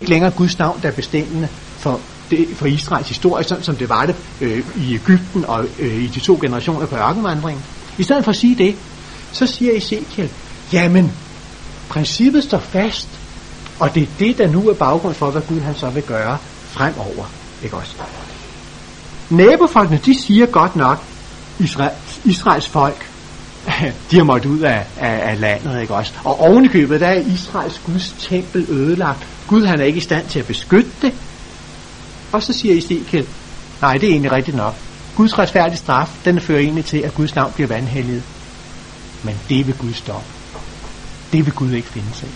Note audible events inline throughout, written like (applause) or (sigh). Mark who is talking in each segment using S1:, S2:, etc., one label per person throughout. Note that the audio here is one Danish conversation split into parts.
S1: ikke længere Guds navn, der er bestemmende for, det, for Israels historie, sådan som det var det øh, i Ægypten og øh, i de to generationer på ørkenvandringen. I stedet for at sige det, så siger Ezekiel, jamen, princippet står fast, og det er det, der nu er baggrund for, hvad Gud han så vil gøre fremover. Ikke også? Nabofolkene, de siger godt nok, Israel, Israels folk, (laughs) de har måttet ud af, af, af landet, ikke også? Og ovenikøbet, der er Israels Guds tempel ødelagt. Gud, han er ikke i stand til at beskytte det. Og så siger Ezekiel, nej, det er egentlig rigtigt nok. Guds retfærdige straf, den fører egentlig til, at Guds navn bliver vandhelliget. Men det vil Gud stoppe. Det vil Gud ikke finde sig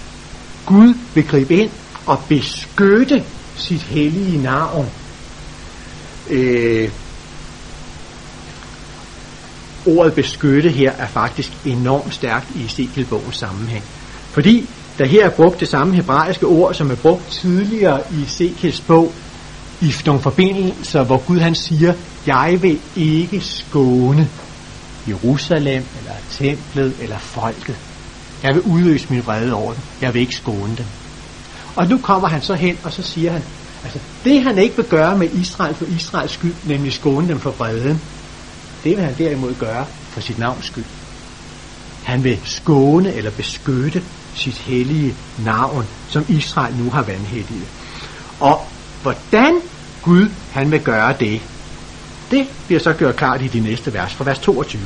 S1: Gud vil gribe ind og beskytte sit hellige navn. Øh, ordet beskytte her er faktisk enormt stærkt i Ezekiel-bogens sammenhæng. Fordi der her er brugt det samme hebraiske ord, som er brugt tidligere i Ezekiels bog, i nogle forbindelser, hvor Gud han siger, jeg vil ikke skåne Jerusalem, eller templet, eller folket. Jeg vil udøse min vrede over dem. Jeg vil ikke skåne dem. Og nu kommer han så hen, og så siger han, altså det han ikke vil gøre med Israel for Israels skyld, nemlig skåne dem for vreden, det vil han derimod gøre for sit navns skyld. Han vil skåne eller beskytte sit hellige navn, som Israel nu har vanhelliget. Og hvordan Gud han vil gøre det, det bliver så gjort klart i de næste vers, fra vers 22.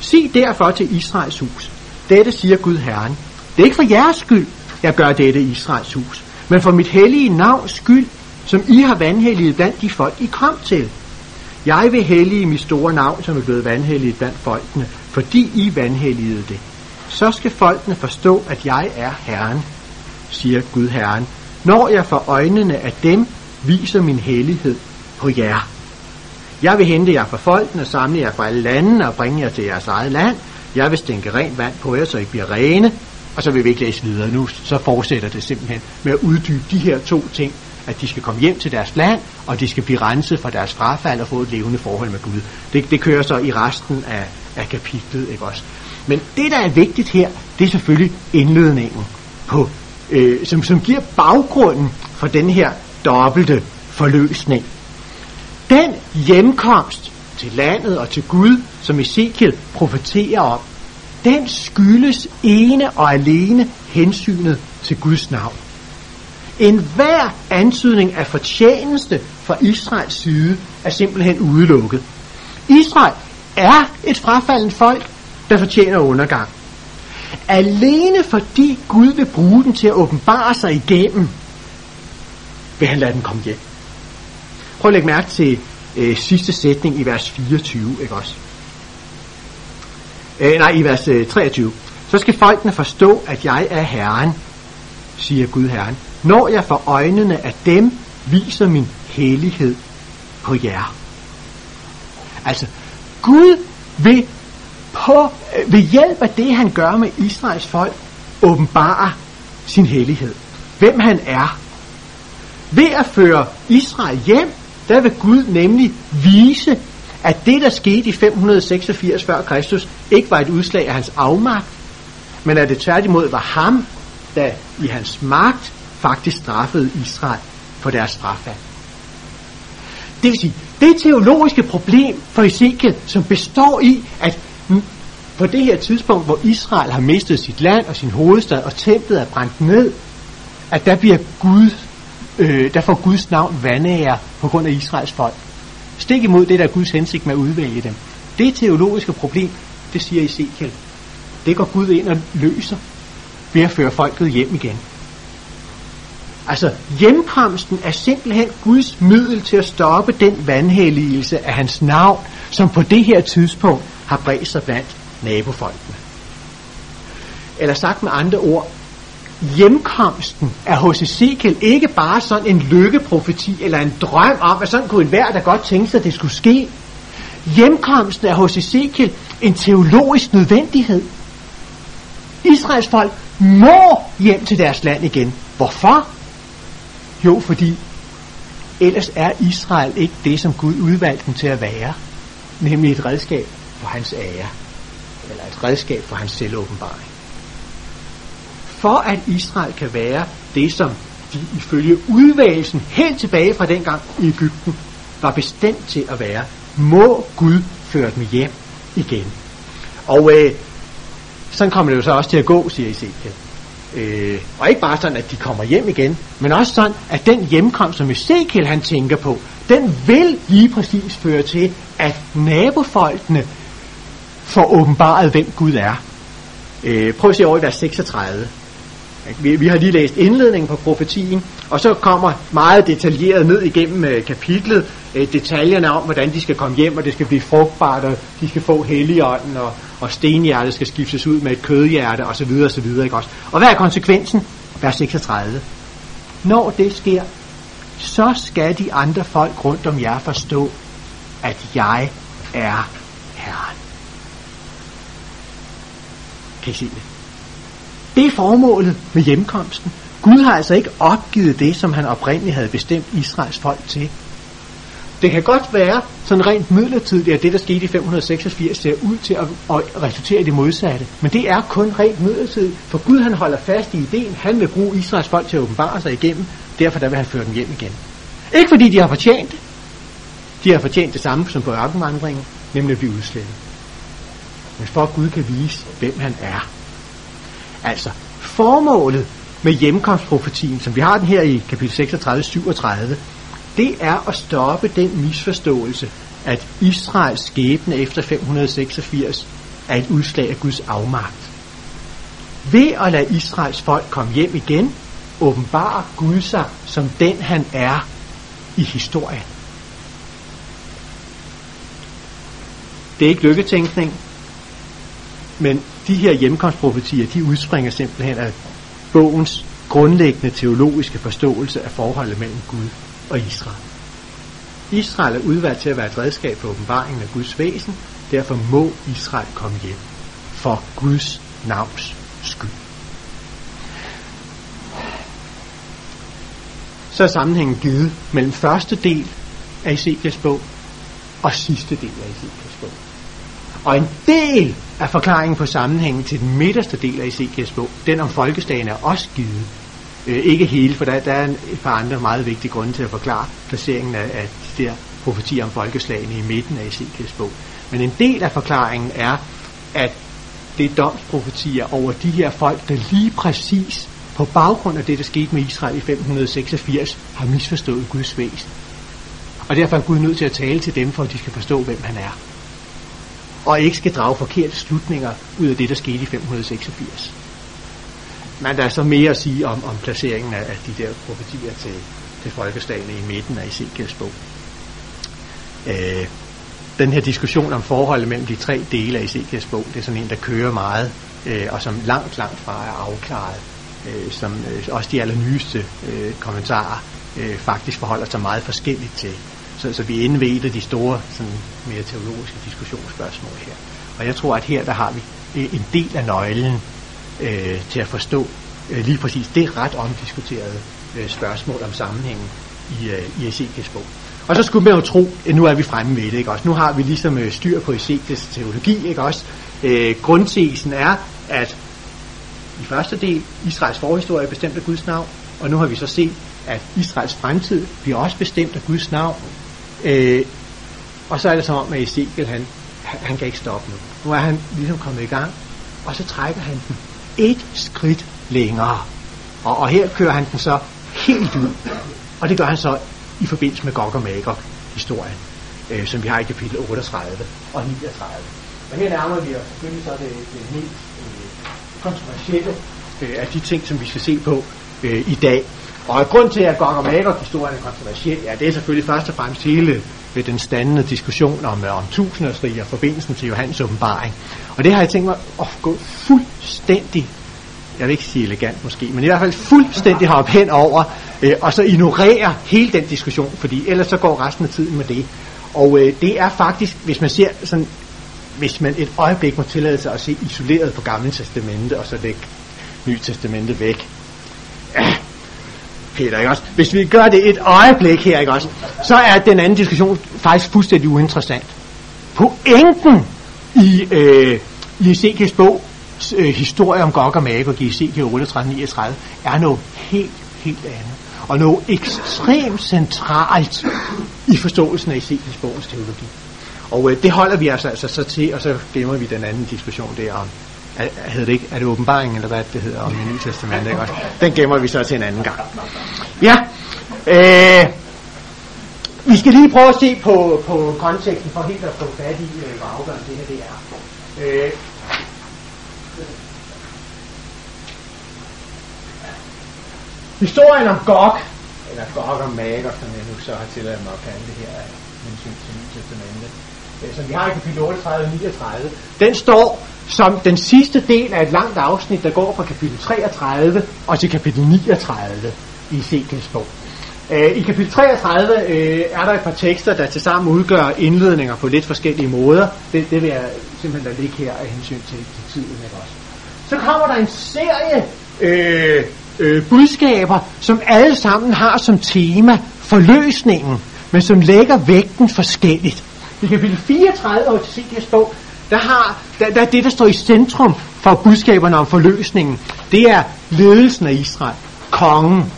S1: Sig derfor til Israels hus, dette siger Gud Herren. Det er ikke for jeres skyld, jeg gør dette i Israels hus, men for mit hellige navns skyld, som I har vandhelliget blandt de folk, I kom til. Jeg vil hellige mit store navn, som er blevet vandhelliget blandt folkene, fordi I vandhelligede det. Så skal folkene forstå, at jeg er Herren, siger Gud Herren, når jeg for øjnene af dem viser min hellighed på jer. Jeg vil hente jer fra folkene og samle jer fra alle landene og bringe jer til jeres eget land. Jeg vil stænke rent vand på jer, så I bliver rene. Og så vil vi ikke læse videre nu. Så fortsætter det simpelthen med at uddybe de her to ting. At de skal komme hjem til deres land, og de skal blive renset fra deres frafald og få et levende forhold med Gud. Det, det kører så i resten af, af kapitlet, ikke også? Men det, der er vigtigt her, det er selvfølgelig indledningen, på, øh, som, som giver baggrunden for den her dobbelte forløsning. Den hjemkomst til landet og til Gud, som Ezekiel profeterer om, den skyldes ene og alene hensynet til Guds navn. En hver antydning af fortjeneste fra Israels side er simpelthen udelukket. Israel er et frafaldent folk, der fortjener undergang. Alene fordi Gud vil bruge den til at åbenbare sig igennem, vil han lade den komme hjem. Prøv at lægge mærke til øh, sidste sætning i vers 24, ikke også? Øh, nej, i vers øh, 23. Så skal folkene forstå, at jeg er Herren, siger Gud Herren, når jeg for øjnene af dem viser min hellighed på jer. Altså, Gud vil på, øh, ved hjælp af det, han gør med Israels folk, åbenbarer sin hellighed. Hvem han er. Ved at føre Israel hjem, der vil Gud nemlig vise, at det, der skete i 586 før Kristus, ikke var et udslag af hans afmagt, men at det tværtimod var ham, der i hans magt faktisk straffede Israel for deres straffald. Det vil sige, det teologiske problem for Ezekiel, som består i, at på det her tidspunkt, hvor Israel har mistet sit land og sin hovedstad, og templet er brændt ned, at der bliver Gud, øh, der får Guds navn vandære på grund af Israels folk. Stik imod det, der er Guds hensigt med at udvælge dem. Det teologiske problem, det siger Ezekiel, det går Gud ind og løser ved at føre folket hjem igen. Altså, hjemkomsten er simpelthen Guds middel til at stoppe den vandhelligelse af hans navn, som på det her tidspunkt har bredt sig blandt nabofolkene. Eller sagt med andre ord, hjemkomsten er hos Ezekiel ikke bare sådan en lykkeprofeti eller en drøm om, at sådan kunne enhver der godt tænke sig, at det skulle ske. Hjemkomsten er hos Ezekiel en teologisk nødvendighed. Israels folk må hjem til deres land igen. Hvorfor? Jo, fordi ellers er Israel ikke det, som Gud udvalgte dem til at være, nemlig et redskab for hans ære, et redskab for hans selvåbenbaring for at Israel kan være det, som de ifølge udvalgelsen helt tilbage fra dengang i Ægypten var bestemt til at være, må Gud føre dem hjem igen. Og øh, sådan kommer det jo så også til at gå, siger Ezekiel. Øh, og ikke bare sådan, at de kommer hjem igen, men også sådan, at den hjemkomst, som Ezekiel han tænker på, den vil lige præcis føre til, at nabofolkene får åbenbaret, hvem Gud er. Øh, prøv at se over i vers 36. Vi, vi har lige læst indledningen på profetien, og så kommer meget detaljeret ned igennem øh, kapitlet, øh, detaljerne om, hvordan de skal komme hjem, og det skal blive frugtbart, og de skal få helligånden, og, og stenhjertet skal skiftes ud med et kødhjerte, osv. osv. Ikke også? Og hvad er konsekvensen? Vers 36. Når det sker, så skal de andre folk rundt om jer forstå, at jeg er Herren. Kan I se det? Det er formålet med hjemkomsten. Gud har altså ikke opgivet det, som han oprindeligt havde bestemt Israels folk til. Det kan godt være sådan rent midlertidigt, at det, der skete i 586, ser ud til at, at resultere i det modsatte. Men det er kun rent midlertidigt, for Gud han holder fast i ideen, han vil bruge Israels folk til at åbenbare sig igennem, derfor der vil han føre dem hjem igen. Ikke fordi de har fortjent det. De har fortjent det samme som på ørkenvandringen, nemlig at blive udslettet. Men for at Gud kan vise, hvem han er. Altså, formålet med hjemkomstprofetien, som vi har den her i kapitel 36-37, det er at stoppe den misforståelse, at Israels skæbne efter 586 er et udslag af Guds afmagt. Ved at lade Israels folk komme hjem igen, åbenbarer Gud sig som den han er i historien. Det er ikke lykketænkning, men de her hjemkomstprofetier, de udspringer simpelthen af bogens grundlæggende teologiske forståelse af forholdet mellem Gud og Israel. Israel er udvalgt til at være et redskab for åbenbaringen af Guds væsen, derfor må Israel komme hjem for Guds navns skyld. Så er sammenhængen givet mellem første del af Ezekiels bog og sidste del af Ezekiels bog. Og en del af forklaringen på sammenhængen til den midterste del af Ezekiels bog, den om folkestagen, er også givet. Øh, ikke hele, for der, der er et par andre meget vigtige grunde til at forklare placeringen af, af de der profetier om folkeslagene i midten af Ezekiels bog. Men en del af forklaringen er, at det er domsprofetier over de her folk, der lige præcis på baggrund af det, der skete med Israel i 586, har misforstået Guds væsen. Og derfor er Gud nødt til at tale til dem, for at de skal forstå, hvem han er og ikke skal drage forkerte slutninger ud af det, der skete i 586. Men der er så mere at sige om, om placeringen af, af de der profetier til, til folkeslagene i midten af Ezekiels bog. Øh, den her diskussion om forholdet mellem de tre dele af Ezekiels bog, det er sådan en, der kører meget, øh, og som langt, langt fra er afklaret, øh, som øh, også de allernyeste øh, kommentarer øh, faktisk forholder sig meget forskelligt til. Så, så vi er inde ved et af de store sådan, mere teologiske diskussionsspørgsmål her. Og jeg tror, at her der har vi øh, en del af nøglen øh, til at forstå øh, lige præcis det ret omdiskuterede øh, spørgsmål om sammenhængen i, øh, i Ezekiels bog. Og så skulle man jo tro, at nu er vi fremme ved det, ikke også? Nu har vi ligesom øh, styr på Ezekiels teologi, ikke også? Øh, grundtesen er, at i første del, Israels forhistorie er bestemt af Guds navn, og nu har vi så set, at Israels fremtid bliver også bestemt af Guds navn, Øh, og så er det som om, at Ezekiel, han, han, han kan ikke stoppe nu. Nu er han ligesom kommet i gang, og så trækker han den et skridt længere. Og, og her kører han den så helt ud. Og det gør han så i forbindelse med Gog og Magog historien, øh, som vi har i kapitel 38 og 39. Og her nærmer vi os selvfølgelig så det, det mest øh, kontroversielle øh, af de ting, som vi skal se på øh, i dag. Og grund til, at Gog og Magog-historien er kontroversiel, ja, det er selvfølgelig først og fremmest hele ved den standende diskussion om, øh, om tusindersrig og forbindelsen til Johannes åbenbaring. Og det har jeg tænkt mig at gå fuldstændig, jeg vil ikke sige elegant måske, men i hvert fald fuldstændig hoppe hen over, øh, og så ignorere hele den diskussion, fordi ellers så går resten af tiden med det. Og øh, det er faktisk, hvis man ser sådan, hvis man et øjeblik må tillade sig at se isoleret på Gamle Testamente, og så lægge Nye Testamente væk, ja, Peter, ikke også? Hvis vi gør det et øjeblik her, ikke også? Så er den anden diskussion faktisk fuldstændig uinteressant. Pointen i, øh, i Ezekiels bog, øh, historie om Gog og Magog i Ezekiel 38-39, er noget helt, helt andet. Og noget ekstremt centralt i forståelsen af Ezekiels bogens teologi. Og øh, det holder vi altså, altså så til, og så glemmer vi den anden diskussion der om, er, hedder det ikke, er det åbenbaringen, eller hvad det hedder om det nye testament, ikke? Den gemmer vi så til en anden gang. Ja, øh, vi skal lige prøve at se på, på konteksten for helt at få fat i, øh, hvor afgørende det her det er. Øh, historien om Gog, eller Gog og Magog, som jeg nu så har tilladt mig at kalde det her af hensyn til Nye Testamentet, øh, som vi har i kapitel 38 og 39, den står som den sidste del af et langt afsnit, der går fra kapitel 33 og til kapitel 39 i Ezekiels bog. Øh, I kapitel 33 øh, er der et par tekster, der tilsammen udgør indledninger på lidt forskellige måder. Det, det vil jeg simpelthen lade ligge her af hensyn til, til tiden. Ikke også? Så kommer der en serie øh, øh, budskaber, som alle sammen har som tema forløsningen, men som lægger vægten forskelligt. I kapitel 34 og til bog, der, har, der, der er det, der står i centrum for budskaberne om forløsningen. Det er ledelsen af Israel, kongen.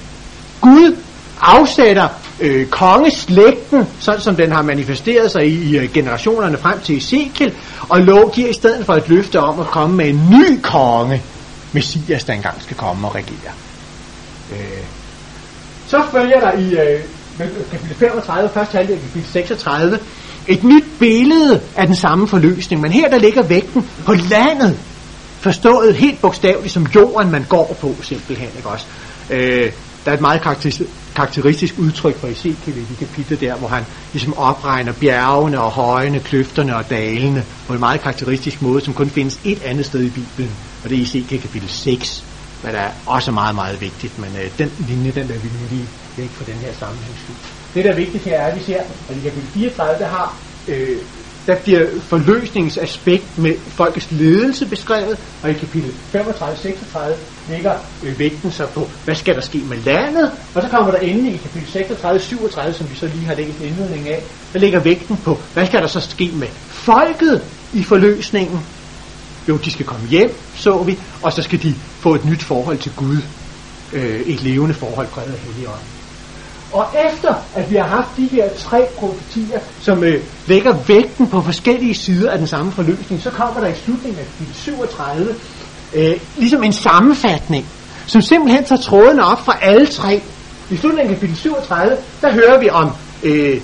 S1: Gud afsætter øh, kongeslægten, sådan som den har manifesteret sig i, i øh, generationerne frem til Ezekiel, og lov giver i stedet for et løfte om at komme med en ny konge, Messias, der engang skal komme og regere. Øh. Så følger der i øh, kapitel 35, første halvdel af kapitel 36, et nyt billede af den samme forløsning, men her der ligger vægten på landet, forstået helt bogstaveligt som jorden, man går på simpelthen, ikke også? Øh, der er et meget karakteristisk udtryk for Ezekiel i de kapitler der, hvor han ligesom opregner bjergene og højene, kløfterne og dalene på en meget karakteristisk måde, som kun findes et andet sted i Bibelen, og det er Ezekiel kapitel 6, hvad der er også meget, meget vigtigt, men øh, den linje, den der vi nu lige væk fra den her sammenhængsskyld. Det, der er vigtigt her, er, at vi ser, at i kapitel 34, der har øh, der bliver forløsningsaspekt med folkets ledelse beskrevet, og i kapitel 35-36 ligger øh, vægten så på, hvad skal der ske med landet, og så kommer der endelig i kapitel 36-37, som vi så lige har læst indledningen af, der ligger vægten på, hvad skal der så ske med folket i forløsningen. Jo, de skal komme hjem, så vi, og så skal de få et nyt forhold til Gud, øh, et levende forhold præget af Helligånden. Og efter at vi har haft de her tre profetier, som øh, lægger vægten på forskellige sider af den samme forløsning, så kommer der i slutningen af 37 øh, ligesom en sammenfatning, som simpelthen tager trådene op fra alle tre. I slutningen af kapitel 37, der hører vi om, øh,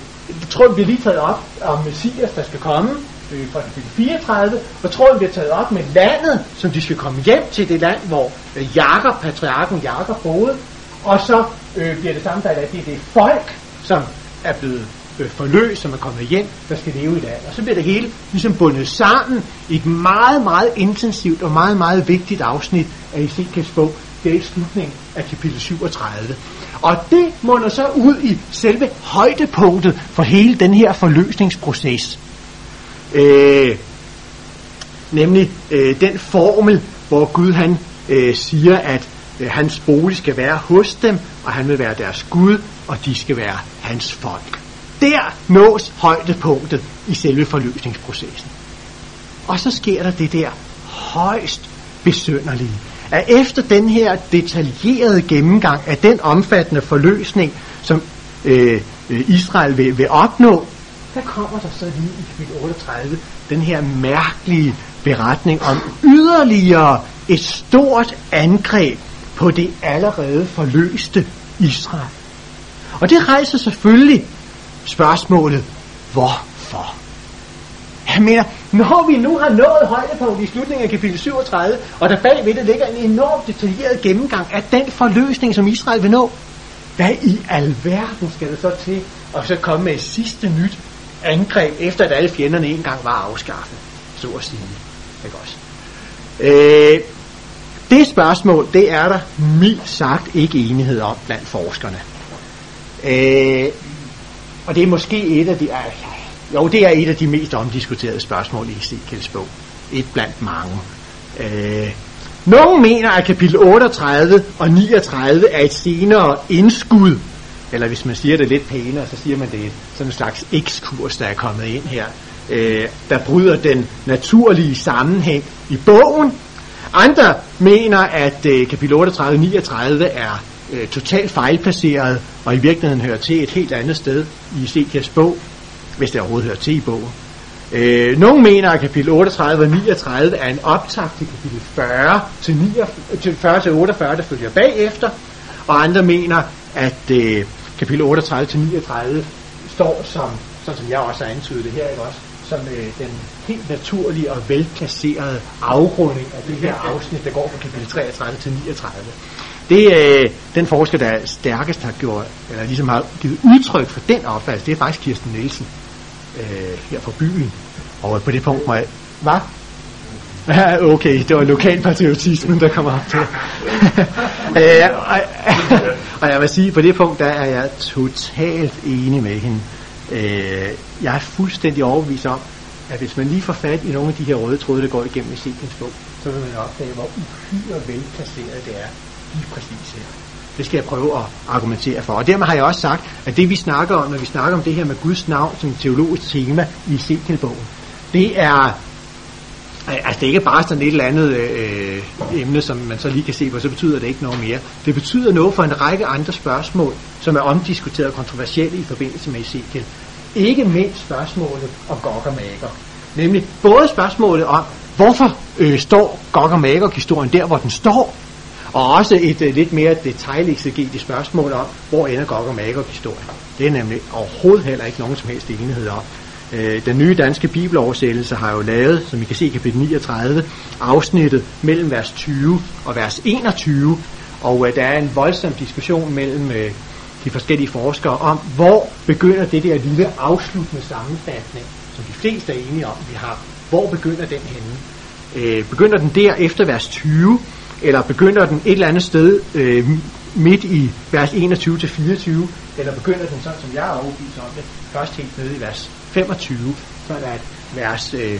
S1: tråden bliver lige taget op om Messias, der skal komme, øh, fra kapitel 34, og tråden bliver taget op med landet, som de skal komme hjem til, det land, hvor øh, Jakob, patriarken Jakob boede, og så øh, bliver det samme, der at det er det folk, som er blevet øh, forløst, som er kommet hjem, der skal leve i dag. Og så bliver det hele ligesom bundet sammen i et meget, meget intensivt og meget, meget vigtigt afsnit af Ezekiels bog. Det er i slutningen af kapitel 37. Og det munder så ud i selve højdepunktet for hele den her forløsningsproces. Øh, nemlig øh, den formel, hvor Gud han øh, siger, at Øh, hans bolig skal være hos dem, og han vil være deres Gud, og de skal være hans folk. Der nås højdepunktet i selve forløsningsprocessen. Og så sker der det der højst besønderlige, at efter den her detaljerede gennemgang af den omfattende forløsning, som øh, øh Israel vil, vil opnå, der kommer der så lige i kapitel 38 den her mærkelige beretning om yderligere et stort angreb på det allerede forløste Israel. Og det rejser selvfølgelig spørgsmålet, hvorfor? Jeg mener, når vi nu har nået højdepunktet i slutningen af kapitel 37, og der bagved det ligger en enormt detaljeret gennemgang af den forløsning, som Israel vil nå, hvad i alverden skal der så til at så komme med et sidste nyt angreb, efter at alle fjenderne engang var afskaffet, så at sige. Ikke også? Øh, det spørgsmål, det er der mildt sagt ikke enighed om blandt forskerne. Øh, og det er måske et af de, øh, jo, det er et af de mest omdiskuterede spørgsmål i Ezekiels bog. Et blandt mange. Øh, nogle mener, at kapitel 38 og 39 er et senere indskud, eller hvis man siger det lidt pænere, så siger man, det er sådan en slags ekskurs, der er kommet ind her, øh, der bryder den naturlige sammenhæng i bogen, andre mener, at øh, kapitel 38 39 er øh, totalt fejlplaceret, og i virkeligheden hører til et helt andet sted i Ezekiels bog, hvis det overhovedet hører til i bogen. Øh, nogle mener, at kapitel 38 og 39 er en optakt til kapitel 40 til, 49, til 40 til 48, der følger bagefter, og andre mener, at øh, kapitel 38 til 39 står som, sådan som jeg også har antydet det her, ikke også, som øh, den helt naturlige og velplacerede afrunding af det her afsnit, der går fra kapitel 33 til 39. Det, øh, den forsker, der stærkest har gjort, eller ligesom har givet udtryk for den opfattelse, det er faktisk Kirsten Nielsen øh, her fra byen. Og på det punkt må jeg... Hvad? Ja, (laughs) okay, det var lokalpatriotismen, der kommer op til. (laughs) øh, og, og jeg vil sige, på det punkt, der er jeg totalt enig med hende. Øh, jeg er fuldstændig overbevist om, at hvis man lige får fat i nogle af de her røde tråde, der går igennem Ezekiels bog, så vil man opdage, hvor uhyre velplaceret det er lige præcis her. Det skal jeg prøve at argumentere for. Og dermed har jeg også sagt, at det vi snakker om, når vi snakker om det her med Guds navn som teologisk tema i Ezekiel-bogen, det er Altså det er ikke bare sådan et eller andet øh, emne, som man så lige kan se på, så betyder det ikke noget mere. Det betyder noget for en række andre spørgsmål, som er omdiskuteret og kontroversielle i forbindelse med Ezekiel. Ikke mindst spørgsmålet om Gog og Magog. Nemlig både spørgsmålet om, hvorfor øh, står Gog og Magog-historien der, hvor den står, og også et øh, lidt mere detaljeksegetisk spørgsmål om, hvor ender Gog og Magog-historien. Det er nemlig overhovedet heller ikke nogen som helst enighed om. Øh, den nye danske bibeloversættelse har jo lavet, som I kan se i kapitel 39, afsnittet mellem vers 20 og vers 21, og øh, der er en voldsom diskussion mellem øh, de forskellige forskere om, hvor begynder det der lille afsluttende sammenfatning, som de fleste er enige om, vi har. Hvor begynder den henne? Øh, begynder den der efter vers 20, eller begynder den et eller andet sted øh, midt i vers 21 til 24, eller begynder den sådan, som jeg er overbevist om det, først helt nede i vers 25, så er at vers øh,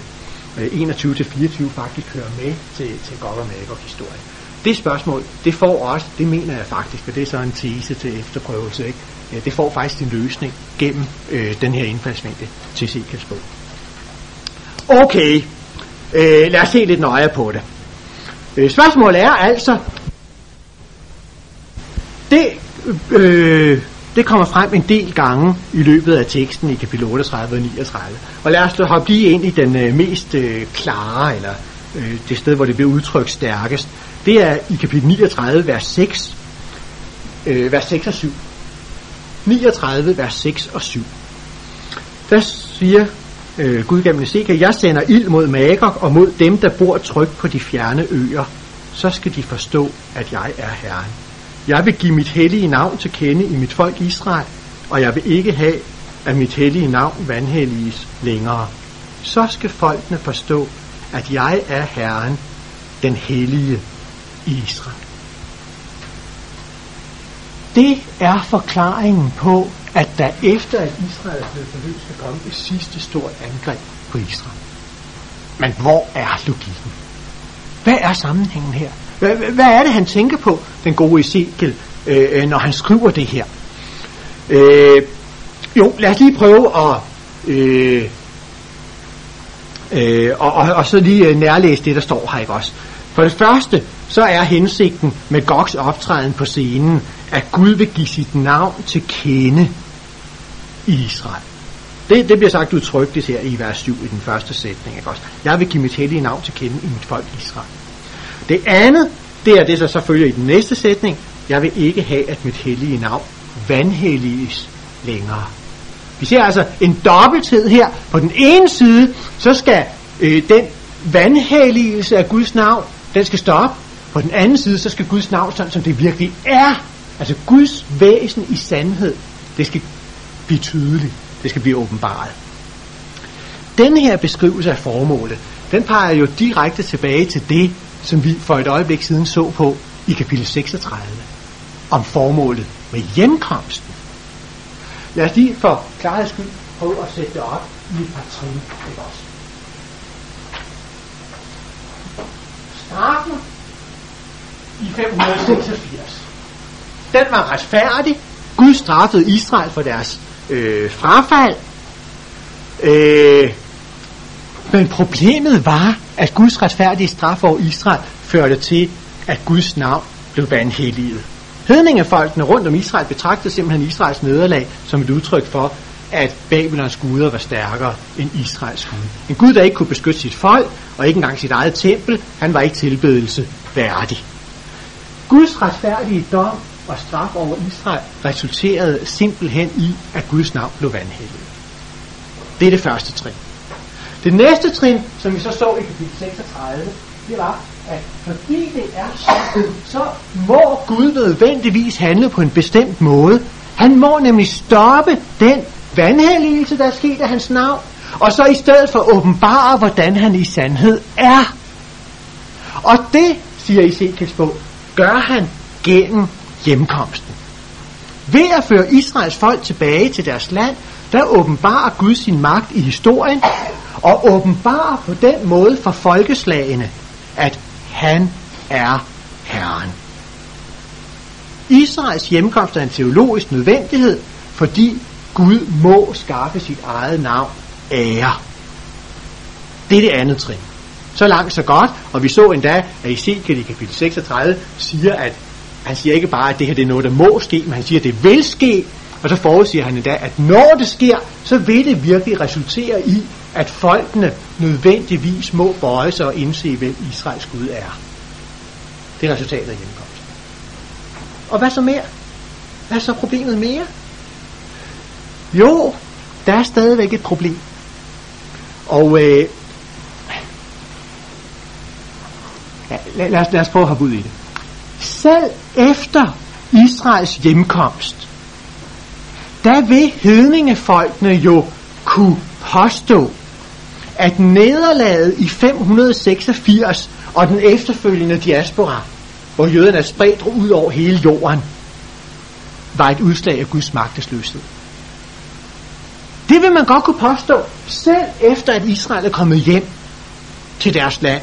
S1: øh 21-24 faktisk hører med til, til Gog og Magog historien. Det spørgsmål, det får også, det mener jeg faktisk, og det er så en tese til efterprøvelse, ikke? Ja, det får faktisk en løsning gennem øh, den her indfaldsvinkel til Ezekiels bog. Okay, øh, lad os se lidt nøje på det. Øh, spørgsmålet er altså, det øh, det kommer frem en del gange i løbet af teksten i kapitel 38 og 39. Og lad os hoppe lige ind i den øh, mest øh, klare, eller øh, det sted, hvor det bliver udtrykt stærkest. Det er i kapitel 39, vers 6, øh, vers 6 og 7. 39, vers 6 og 7. Der siger øh, Gud gennem Ezekiel, jeg sender ild mod Magog og mod dem, der bor trygt på de fjerne øer. Så skal de forstå, at jeg er Herren. Jeg vil give mit hellige navn til kende i mit folk Israel, og jeg vil ikke have, at mit hellige navn vandhelliges længere. Så skal folkene forstå, at jeg er Herren, den hellige i Israel. Det er forklaringen på, at der efter at Israel er blevet forløst, skal komme det sidste store angreb på Israel. Men hvor er logikken? Hvad er sammenhængen her? Hvad, hvad er det, han tænker på, den gode Ezekiel, øh, øh, når han skriver det her? Øh, jo, lad os lige prøve at... Øh, øh, og, og, og så lige øh, nærlæse det, der står her, ikke også? For det første, så er hensigten med Gogs optræden på scenen, at Gud vil give sit navn til kende i Israel. Det, det bliver sagt udtrykkeligt her i vers 7 i den første sætning. Ikke også? Jeg vil give mit hellige navn til kende i mit folk Israel. Det andet, det er det, der så følger i den næste sætning. Jeg vil ikke have, at mit hellige navn vandhelliges længere. Vi ser altså en dobbelthed her. På den ene side, så skal øh, den vandhelligelse af Guds navn, den skal stoppe. På den anden side, så skal Guds navn, sådan som det virkelig er, altså Guds væsen i sandhed, det skal blive tydeligt. Det skal blive åbenbaret. Den her beskrivelse af formålet, den peger jo direkte tilbage til det, som vi for et øjeblik siden så på i kapitel 36, om formålet med hjemkomsten. Lad os lige for klarheds skyld prøve at sætte det op i et par trin. Ikke også? Straffen i 586. Den var retfærdig. Gud straffede Israel for deres øh, frafald. Øh, men problemet var, at Guds retfærdige straf over Israel førte til, at Guds navn blev vanhelliget. Hedningefolkene rundt om Israel betragtede simpelthen Israels nederlag som et udtryk for, at Babylons guder var stærkere end Israels Gud. En Gud, der ikke kunne beskytte sit folk, og ikke engang sit eget tempel, han var ikke tilbedelse værdig. Guds retfærdige dom og straf over Israel resulterede simpelthen i, at Guds navn blev vandhældet. Det er det første trin. Det næste trin, som vi så så i kapitel 36, det var, at fordi det er sådan, så må Gud nødvendigvis handle på en bestemt måde. Han må nemlig stoppe den vandhelligelse, der er sket af hans navn, og så i stedet for åbenbare, hvordan han i sandhed er. Og det, siger Ezekiels bog, gør han gennem hjemkomsten. Ved at føre Israels folk tilbage til deres land, der åbenbarer Gud sin magt i historien, og åbenbarer på den måde for folkeslagene, at han er Herren. Israels hjemkomst er en teologisk nødvendighed, fordi Gud må skaffe sit eget navn ære. Det er det andet trin. Så langt, så godt. Og vi så endda, at Ezekiel i kapitel 36 siger, at han siger ikke bare, at det her det er noget, der må ske, men han siger, at det vil ske. Og så forudsiger han endda, at når det sker, så vil det virkelig resultere i, at folkene nødvendigvis må bøje sig og indse, hvem Israels Gud er. Det er resultatet af hjemkomsten. Og hvad så mere? Hvad er så problemet mere? Jo, der er stadigvæk et problem. Og øh, ja, lad, lad, os, lad os prøve at hoppe ud i det. Selv efter Israels hjemkomst, der vil hedningefolkene jo kunne påstå, at nederlaget i 586 og den efterfølgende diaspora, hvor jøderne er spredt ud over hele jorden, var et udslag af Guds magtesløshed. Det vil man godt kunne påstå, selv efter at Israel er kommet hjem til deres land.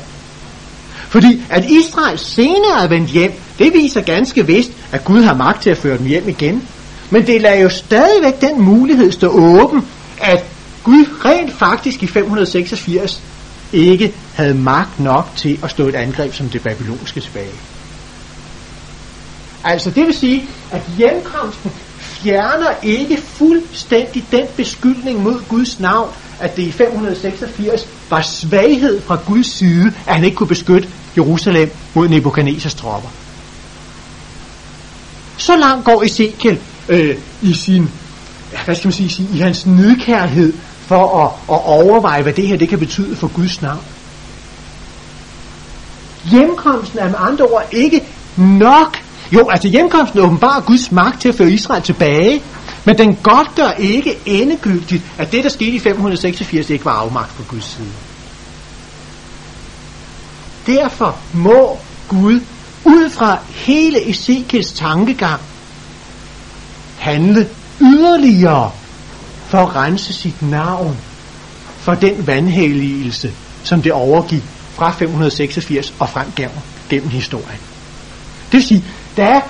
S1: Fordi at Israel senere er vendt hjem, det viser ganske vist, at Gud har magt til at føre dem hjem igen. Men det lader jo stadigvæk den mulighed stå åben, at Gud rent faktisk i 586 ikke havde magt nok til at stå et angreb som det babylonske tilbage. Altså det vil sige, at hjemkomsten fjerner ikke fuldstændig den beskyldning mod Guds navn, at det i 586 var svaghed fra Guds side, at han ikke kunne beskytte Jerusalem mod Nebuchadnezzars tropper. Så langt går Ezekiel øh, i sin, hvad skal man sige, i hans nidkærhed for at, at overveje, hvad det her det kan betyde for Guds navn. Hjemkomsten er med andre ord ikke nok jo, altså hjemkomsten åbenbarer Guds magt til at føre Israel tilbage, men den godt gør ikke endegyldigt, at det, der skete i 586, ikke var afmagt på Guds side. Derfor må Gud ud fra hele Ezekiels tankegang handle yderligere for at rense sit navn for den vandhelligelse, som det overgik fra 586 og frem gennem, gennem historien. Det vil sige, der er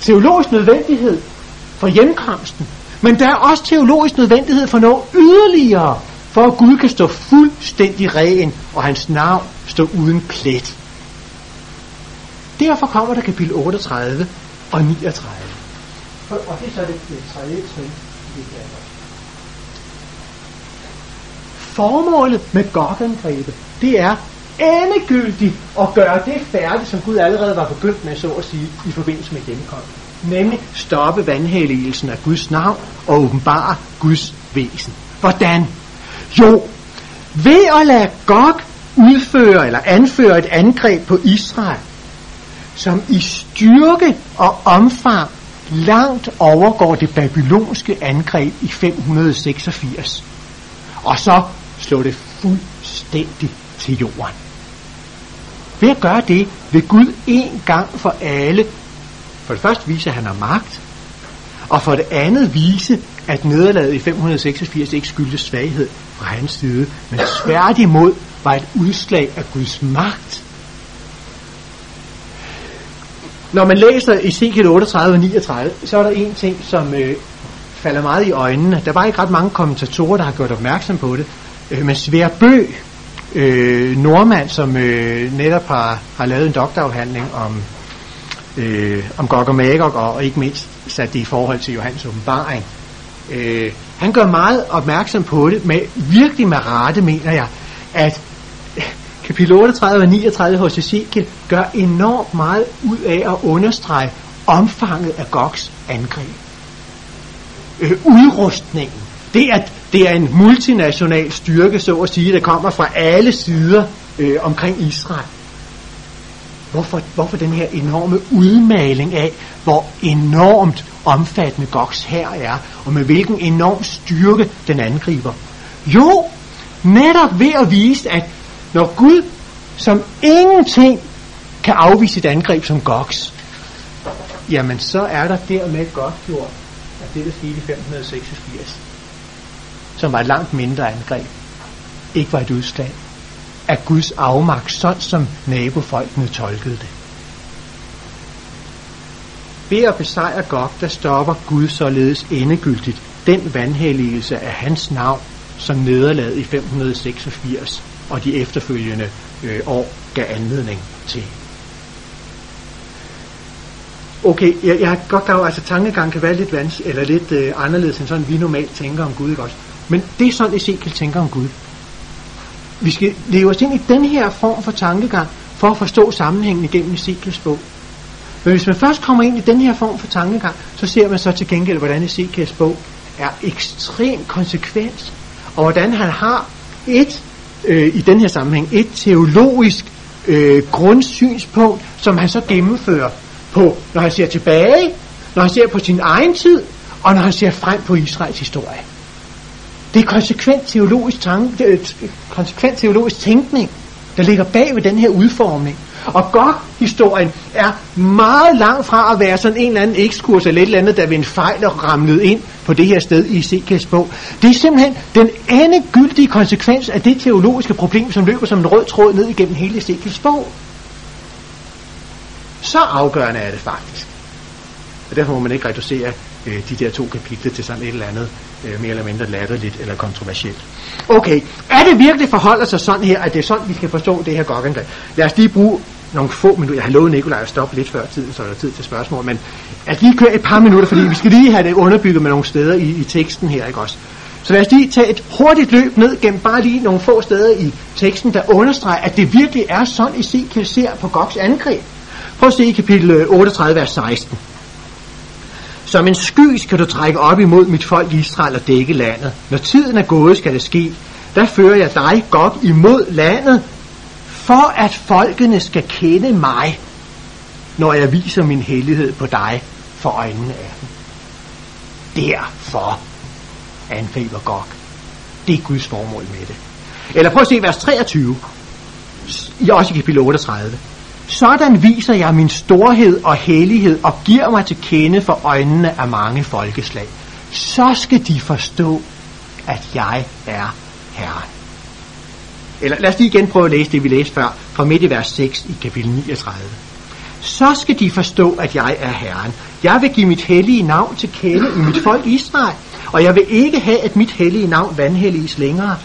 S1: teologisk nødvendighed for hjemkomsten, men der er også teologisk nødvendighed for noget yderligere, for at Gud kan stå fuldstændig ren, og hans navn stå uden plet. Derfor kommer der kapitel 38 og 39. Og det er så det, det tredje trin i det her. Formålet med Gog-angrebet, det er endegyldigt at gøre det færdigt, som Gud allerede var begyndt med, så at sige, i forbindelse med hjemkomsten. Nemlig stoppe vandhelligelsen af Guds navn og åbenbare Guds væsen. Hvordan? Jo, ved at lade Gog udføre eller anføre et angreb på Israel, som i styrke og omfang langt overgår det babylonske angreb i 586. Og så slå det fuldstændig til jorden. Ved at gøre det, vil Gud en gang for alle for det første vise, at han har magt, og for det andet vise, at nederlaget i 586 ikke skyldtes svaghed fra hans side, men tværtimod var et udslag af Guds magt. Når man læser Ezekiel 38 og 39, så er der en ting, som øh, falder meget i øjnene. Der var ikke ret mange kommentatorer, der har gjort opmærksom på det. Øh, men Svær Bø, øh, nordmand, som øh, netop har, har lavet en doktorafhandling om øh, om Gog og Magog, og, ikke mindst sat det i forhold til Johannes åbenbaring. Øh, han gør meget opmærksom på det, med virkelig med rette, mener jeg, at øh, kapitel 38 og 39 hos Ezekiel gør enormt meget ud af at understrege omfanget af Gogs angreb. Øh, udrustningen. Det er, det er en multinational styrke, så at sige, der kommer fra alle sider øh, omkring Israel. Hvorfor, hvorfor den her enorme udmaling af, hvor enormt omfattende Gogs her er, og med hvilken enorm styrke den angriber? Jo, netop ved at vise, at når Gud som ingenting kan afvise et angreb som Gogs, jamen så er der dermed godt gjort, at det, der skete i 1586, som var et langt mindre angreb, ikke var et udslag af Guds afmagt, sådan som nabofolkene tolkede det. Ved at besejre Gog, der stopper Gud således endegyldigt den vandhelligelse af hans navn, som nederlaget i 586 og de efterfølgende øh, år gav anledning til. Okay, jeg, jeg har godt klar altså tankegang kan være lidt vans, eller lidt øh, anderledes end sådan, vi normalt tænker om Gud, ikke også? Men det er sådan, Ezekiel tænker om Gud. Vi skal leve os ind i den her form for tankegang, for at forstå sammenhængen igennem Ezekiels bog. Men hvis man først kommer ind i den her form for tankegang, så ser man så til gengæld, hvordan Ezekiels bog er ekstrem konsekvent, og hvordan han har et, øh, i den her sammenhæng, et teologisk øh, grundsynspunkt, som han så gennemfører på, når han ser tilbage, når han ser på sin egen tid, og når han ser frem på Israels historie. Det er konsekvent teologisk, tanke, konsekvent teologisk tænkning, der ligger bag ved den her udformning. Og godt historien er meget langt fra at være sådan en eller anden ekskurs eller et eller andet, der ved en fejl er ramlet ind på det her sted i Ezekiels bog. Det er simpelthen den endegyldige konsekvens af det teologiske problem, som løber som en rød tråd ned igennem hele Ezekiels bog. Så afgørende er det faktisk. Og derfor må man ikke reducere øh, de der to kapitler til sådan et eller andet øh, mere eller mindre latterligt eller kontroversielt. Okay, er det virkelig forholder sig sådan her, at det er sådan, vi skal forstå det her gogangreb? Lad os lige bruge nogle få minutter. Jeg har lovet Nikolaj at stoppe lidt før tiden, så er der tid til spørgsmål, men at lige køre et par minutter, fordi vi skal lige have det underbygget med nogle steder i, i teksten her, ikke også? Så lad os lige tage et hurtigt løb ned gennem bare lige nogle få steder i teksten, der understreger, at det virkelig er sådan, kan ser på Gogs angreb. Prøv at se i kapitel øh, 38, vers 16. Som en sky skal du trække op imod mit folk Israel og dække landet. Når tiden er gået, skal det ske. Der fører jeg dig godt imod landet, for at folkene skal kende mig, når jeg viser min hellighed på dig for øjnene af dem. Derfor angriber Gog. Det er Guds formål med det. Eller prøv at se vers 23, i også i kapitel 38. Sådan viser jeg min storhed og hellighed og giver mig til kende for øjnene af mange folkeslag. Så skal de forstå, at jeg er Herren. Eller lad os lige igen prøve at læse det, vi læste før, fra midt i vers 6 i kapitel 39. Så skal de forstå, at jeg er Herren. Jeg vil give mit hellige navn til kende i mit folk Israel, og jeg vil ikke have, at mit hellige navn vandhelliges længere.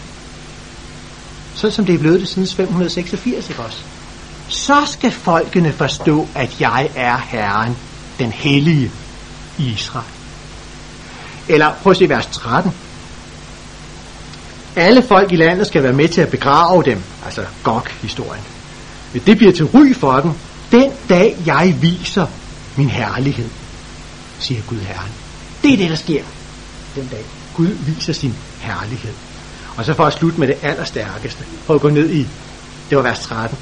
S1: Sådan som det er blevet det siden 586, ikke også? Så skal folkene forstå, at jeg er Herren, den hellige Israel. Eller prøv at se vers 13. Alle folk i landet skal være med til at begrave dem, altså Gog-historien. Det bliver til ry for dem, den dag jeg viser min herlighed, siger Gud Herren. Det er det, der sker den dag. Gud viser sin herlighed. Og så for at slutte med det allerstærkeste. Prøv at gå ned i, det var vers 13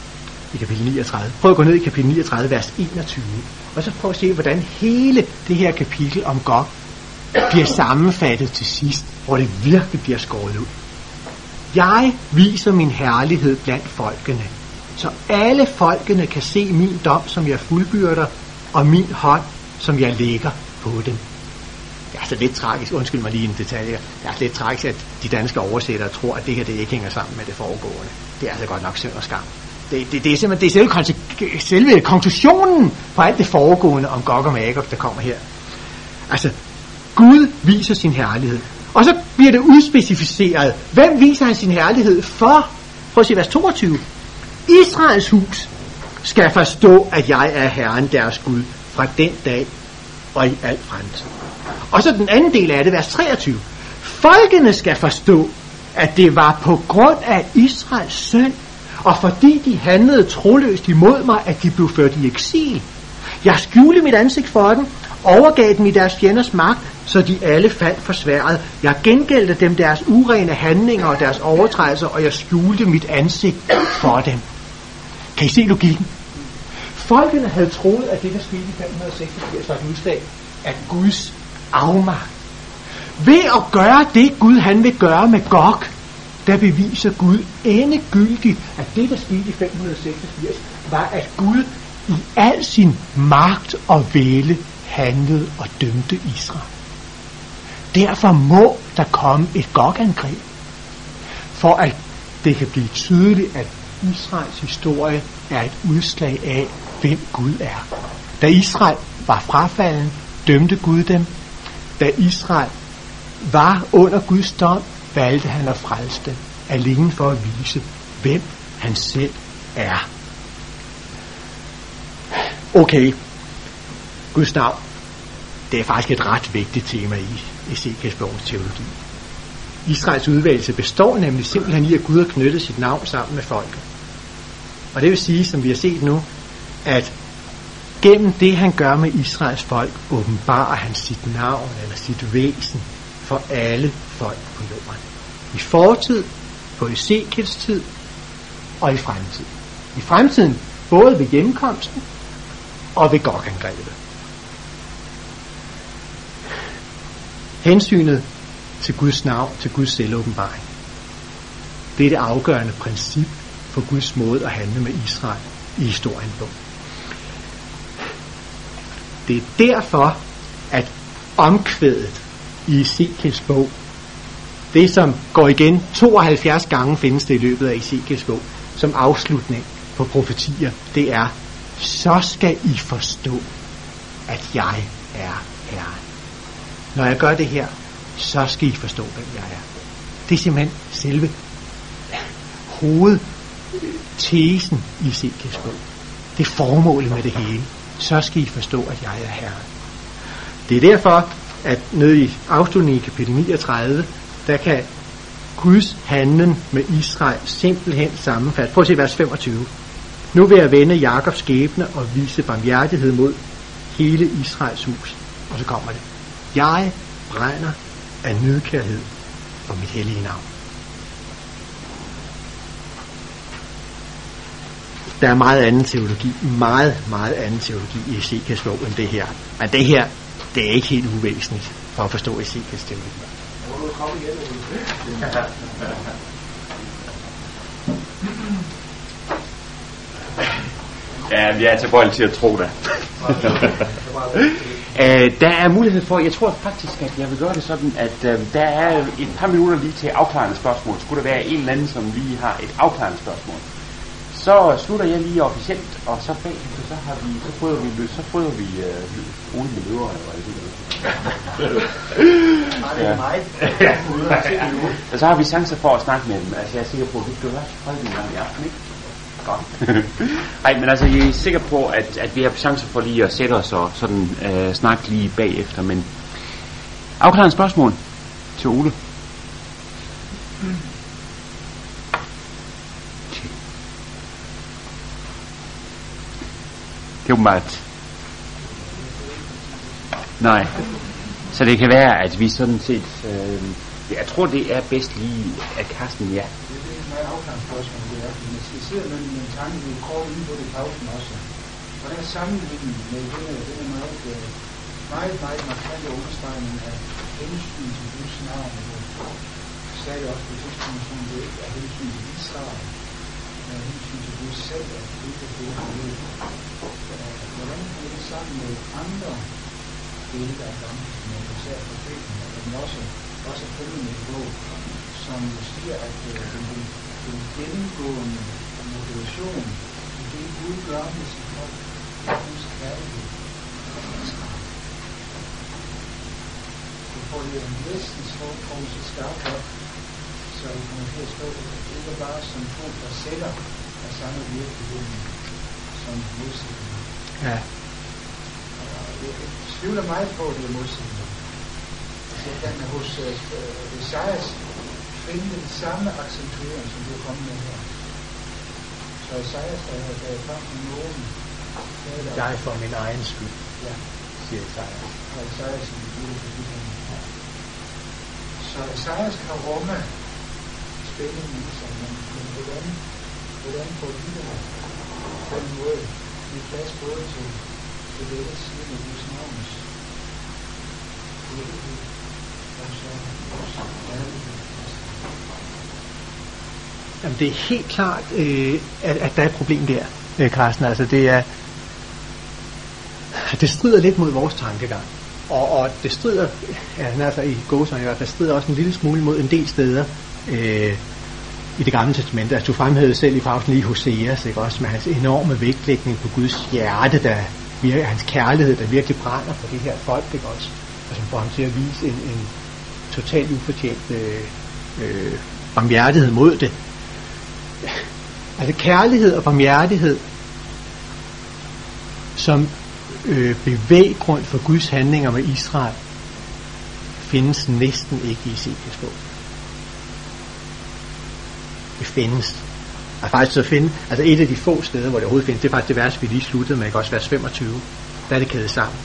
S1: i kapitel 39. Prøv at gå ned i kapitel 39, vers 21. Og så prøv at se, hvordan hele det her kapitel om Gog bliver sammenfattet til sidst, hvor det virkelig bliver skåret ud. Jeg viser min herlighed blandt folkene, så alle folkene kan se min dom, som jeg fuldbyrder, og min hånd, som jeg lægger på dem. Det er altså lidt tragisk, undskyld mig lige en detalje, det er altså lidt tragisk, at de danske oversættere tror, at det her det ikke hænger sammen med det foregående. Det er altså godt nok synd og skam. Det, det, det er simpelthen det er selve, selve konklusionen på alt det foregående om Gog og Magog, der kommer her. Altså, Gud viser sin herlighed. Og så bliver det udspecificeret. Hvem viser han sin herlighed for? Prøv at se vers 22. Israels hus skal forstå, at jeg er Herren deres Gud fra den dag og i al fremtid. Og så den anden del af det, vers 23. Folkene skal forstå, at det var på grund af Israels søn, og fordi de handlede troløst imod mig, at de blev ført i eksil. Jeg skjulte mit ansigt for dem, overgav dem i deres fjenders magt, så de alle faldt for sværet. Jeg gengældte dem deres urene handlinger og deres overtrædelser, og jeg skjulte mit ansigt for dem. Kan I se logikken? Folkene havde troet, at det, der skete i 586, var et udslag af Guds afmagt. Ved at gøre det, Gud han vil gøre med Gog, der beviser Gud endegyldigt, at det, der skete i 586, var, at Gud i al sin magt og væle handlede og dømte Israel. Derfor må der komme et gokangreb, for at det kan blive tydeligt, at Israels historie er et udslag af, hvem Gud er. Da Israel var frafalden, dømte Gud dem. Da Israel var under Guds dom, valgte han at frelse dem, alene for at vise, hvem han selv er. Okay, Guds navn, det er faktisk et ret vigtigt tema i Ezekiels teologi. Israels udvalgelse består nemlig simpelthen i, at Gud har knyttet sit navn sammen med folket. Og det vil sige, som vi har set nu, at gennem det, han gør med Israels folk, åbenbarer han sit navn eller sit væsen for alle folk på jorden. I fortid, på Ezekiels tid og i fremtiden. I fremtiden både ved hjemkomsten og ved gokangrebet. Hensynet til Guds navn, til Guds selvåbenbaring. Det er det afgørende princip for Guds måde at handle med Israel i historien på. Det er derfor, at omkvædet i Ezekiels bog, det som går igen 72 gange findes det i løbet af Ezekiels bog, som afslutning på profetier, det er, så skal I forstå, at jeg er Herren. Når jeg gør det her, så skal I forstå, hvem jeg er. Det er simpelthen selve hovedtesen i Ezekiels bog. Det er formålet med det hele. Så skal I forstå, at jeg er Herren. Det er derfor, at nede i afslutningen i kapitel 39, der kan Guds handlen med Israel simpelthen sammenfatte. Prøv at se vers 25. Nu vil jeg vende Jakobs skæbne og vise barmhjertighed mod hele Israels hus. Og så kommer det. Jeg brænder af nydkærhed for mit hellige navn. Der er meget anden teologi, meget, meget anden teologi i Ezekiels lov end det her. Men det her, det er ikke helt uvæsentligt for at forstå Ezekiels teologi.
S2: Ja, jeg er tilbøjelig til at tro det. Uh, (laughs) der er mulighed for, jeg tror faktisk, at jeg vil gøre det sådan, at uh, der er et par minutter lige til afklarende spørgsmål. Skulle der være en eller anden, som lige har et afklarende spørgsmål, så slutter jeg lige officielt, og så bagefter, så har vi, så prøver vi, så prøver vi uh, Ole med løver, eller hvad det ja. Og så har vi chancer for at snakke med dem. Altså, jeg er sikker på, at vi skal være holde dem i aften, ikke? Godt. (laughs) Nej, men altså, jeg er sikker på, at, at vi har chancer for lige at sætte os og sådan øh, snakke lige bagefter. Men afklarende spørgsmål til Ole. Det er åbenbart. Nej. Så det kan være, at vi sådan set... Øh, jeg tror, det er bedst lige, at Carsten, ja.
S3: Det er et meget afklaret spørgsmål, det er, men jeg sidder med en tanke, vi kort inde på det pausen også. Og der er sammenligning med det her, det er meget, øh, meget, meget markante understregning af hensyn til Guds navn. Og sagde det også på tidspunkt, som det ikke er hensyn til Israel, men er hensyn til Gud selv, at det ikke er det, han ved. Hvordan kan det sammen med andre dele af gamle, især profeten, men også, også følgende bog, som siger, at øh, den, den gennemgående motivation i det Gud gør med sit folk, er Guds kærlighed og Israel. Du får det næsten på så skarpt op, så det kommer til at stå ikke bare som to facetter af samme virkelighed, som modsætninger.
S1: Ja.
S3: Og jeg tvivler meget på, at det er modsætninger. Jeg kan hos uh, Esajas finde den samme accentuering, som du er kommet med her. Så Esajas, der er der er frem med nogen, er
S1: Jeg for min egen skyld,
S3: ja,
S1: siger Esajas.
S3: og Esajas i det Så Esajas kan rumme spændingen i sig, men, men hvordan, hvordan får de det på en måde give plads både til, til dette siden af Guds navns også kærlighed.
S1: Jamen, det er helt klart, øh, at, at der er et problem der, øh, Carsten. Altså, det er... Det strider lidt mod vores tankegang. Og, og det strider, ja, altså i gåsøjne i hvert fald, strider også en lille smule mod en del steder øh, i det gamle testamente. Altså, du fremhævede selv i pausen lige Hoseas, ikke også, med hans enorme vægtlægning på Guds hjerte, der virker, hans kærlighed, der virkelig brænder for det her folk, ikke også, altså, og som får ham til at vise en, en totalt ufortjent øh, øh, barmhjertighed mod det. Altså kærlighed og barmhjertighed som øh, bevæggrund for Guds handlinger med Israel findes næsten ikke i Ezekiels bog. Det findes. Og faktisk så finde, altså et af de få steder, hvor det overhovedet findes, det er faktisk det vers, vi lige sluttede med, ikke også vers 25. Der er det kædet sammen.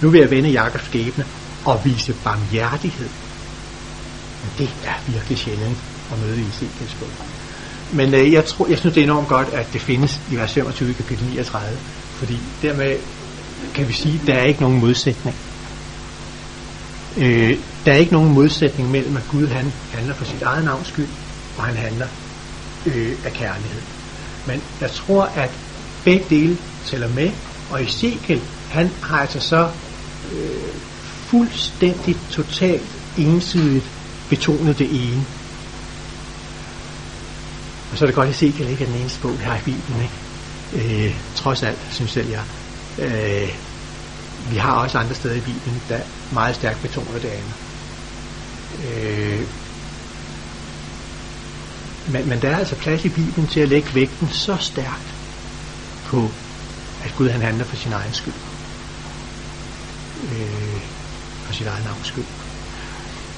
S1: Nu vil jeg vende Jakobs skæbne og vise barmhjertighed. Men det er virkelig sjældent at møde i Ezekiels bog. Men øh, jeg, tror, jeg synes, det er enormt godt, at det findes i vers 25 kapitel 39. Fordi dermed kan vi sige, at der er ikke nogen modsætning. Øh, der er ikke nogen modsætning mellem, at Gud han handler for sit eget navns skyld, og han handler øh, af kærlighed. Men jeg tror, at begge dele tæller med, og Ezekiel, han har altså så øh, fuldstændig, totalt, ensidigt betonet det ene. Og så er det godt, at Ezekiel ikke er den eneste bog, vi har i Bibelen, ikke? Øh, trods alt, synes selv jeg. Øh, vi har også andre steder i Bibelen, der meget stærkt betoner det andet. Øh, men, men der er altså plads i Bibelen til at lægge vægten så stærkt på, at Gud han handler for sin egen skyld. Øh, for sit egen navns skyld.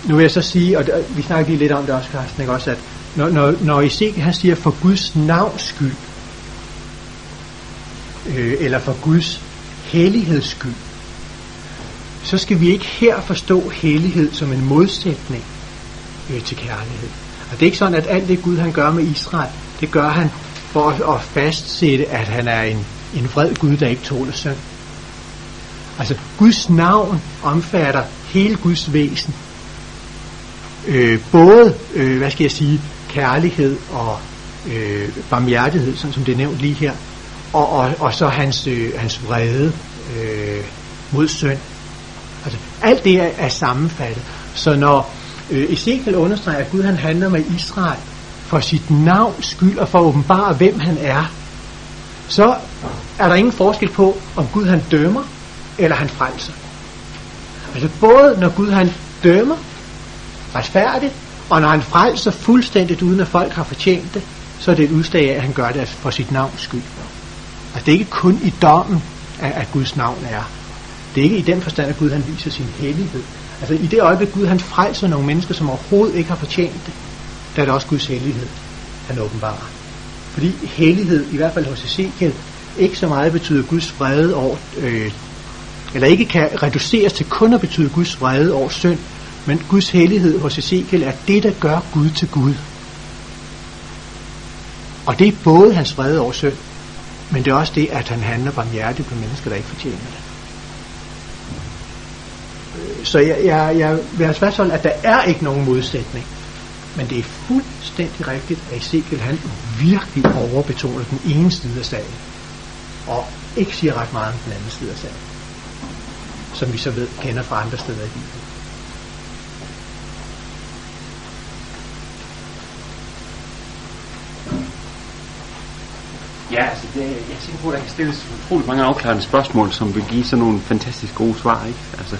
S1: Nu vil jeg så sige, og der, vi snakker lige lidt om det også, Carsten, ikke også, at når, når, når Ezekiel han siger for Guds navns skyld, øh, eller for Guds helligheds skyld, så skal vi ikke her forstå hellighed som en modsætning øh, til kærlighed. Og det er ikke sådan, at alt det Gud han gør med Israel, det gør han for at, at fastsætte, at han er en, en vred Gud, der ikke tåler synd. Altså Guds navn omfatter hele Guds væsen. Øh, både, øh, hvad skal jeg sige, kærlighed og øh, barmhjertighed, sådan som det er nævnt lige her, og, og, og så hans, øh, hans vrede øh, mod synd. Altså, alt det er, er sammenfattet. Så når øh, Ezekiel understreger, at Gud han handler med Israel for sit navns skyld og for at åbenbare, hvem han er, så er der ingen forskel på, om Gud han dømmer, eller han frelser. Altså både når Gud han dømmer retfærdigt, og når han frelser fuldstændigt uden at folk har fortjent det, så er det et udslag af, at han gør det for sit navns skyld. Altså det er ikke kun i dommen, at, at Guds navn er. Det er ikke i den forstand, at Gud han viser sin hellighed. Altså i det øjeblik, Gud han frelser nogle mennesker, som overhovedet ikke har fortjent det, der er det også Guds hellighed, han åbenbarer. Fordi hellighed, i hvert fald hos Ezekiel, ikke så meget betyder Guds vrede over, øh, eller ikke kan reduceres til kun at betyde Guds vrede over synd, men Guds hellighed hos Ezekiel er det, der gør Gud til Gud. Og det er både hans vrede over synd, men det er også det, at han handler barmhjertigt på mennesker, der ikke fortjener det. Så jeg, jeg, jeg vil have sådan, at der er ikke nogen modsætning. Men det er fuldstændig rigtigt, at Ezekiel han virkelig overbetoner den ene side af sagen. Og ikke siger ret meget om den anden side af sagen. Som vi så ved, kender fra andre steder i Bibelen.
S2: Ja, altså det, jeg tænker på, at der kan stilles utrolig mange afklarende spørgsmål, som vil give sådan nogle fantastisk gode svar, ikke? Altså,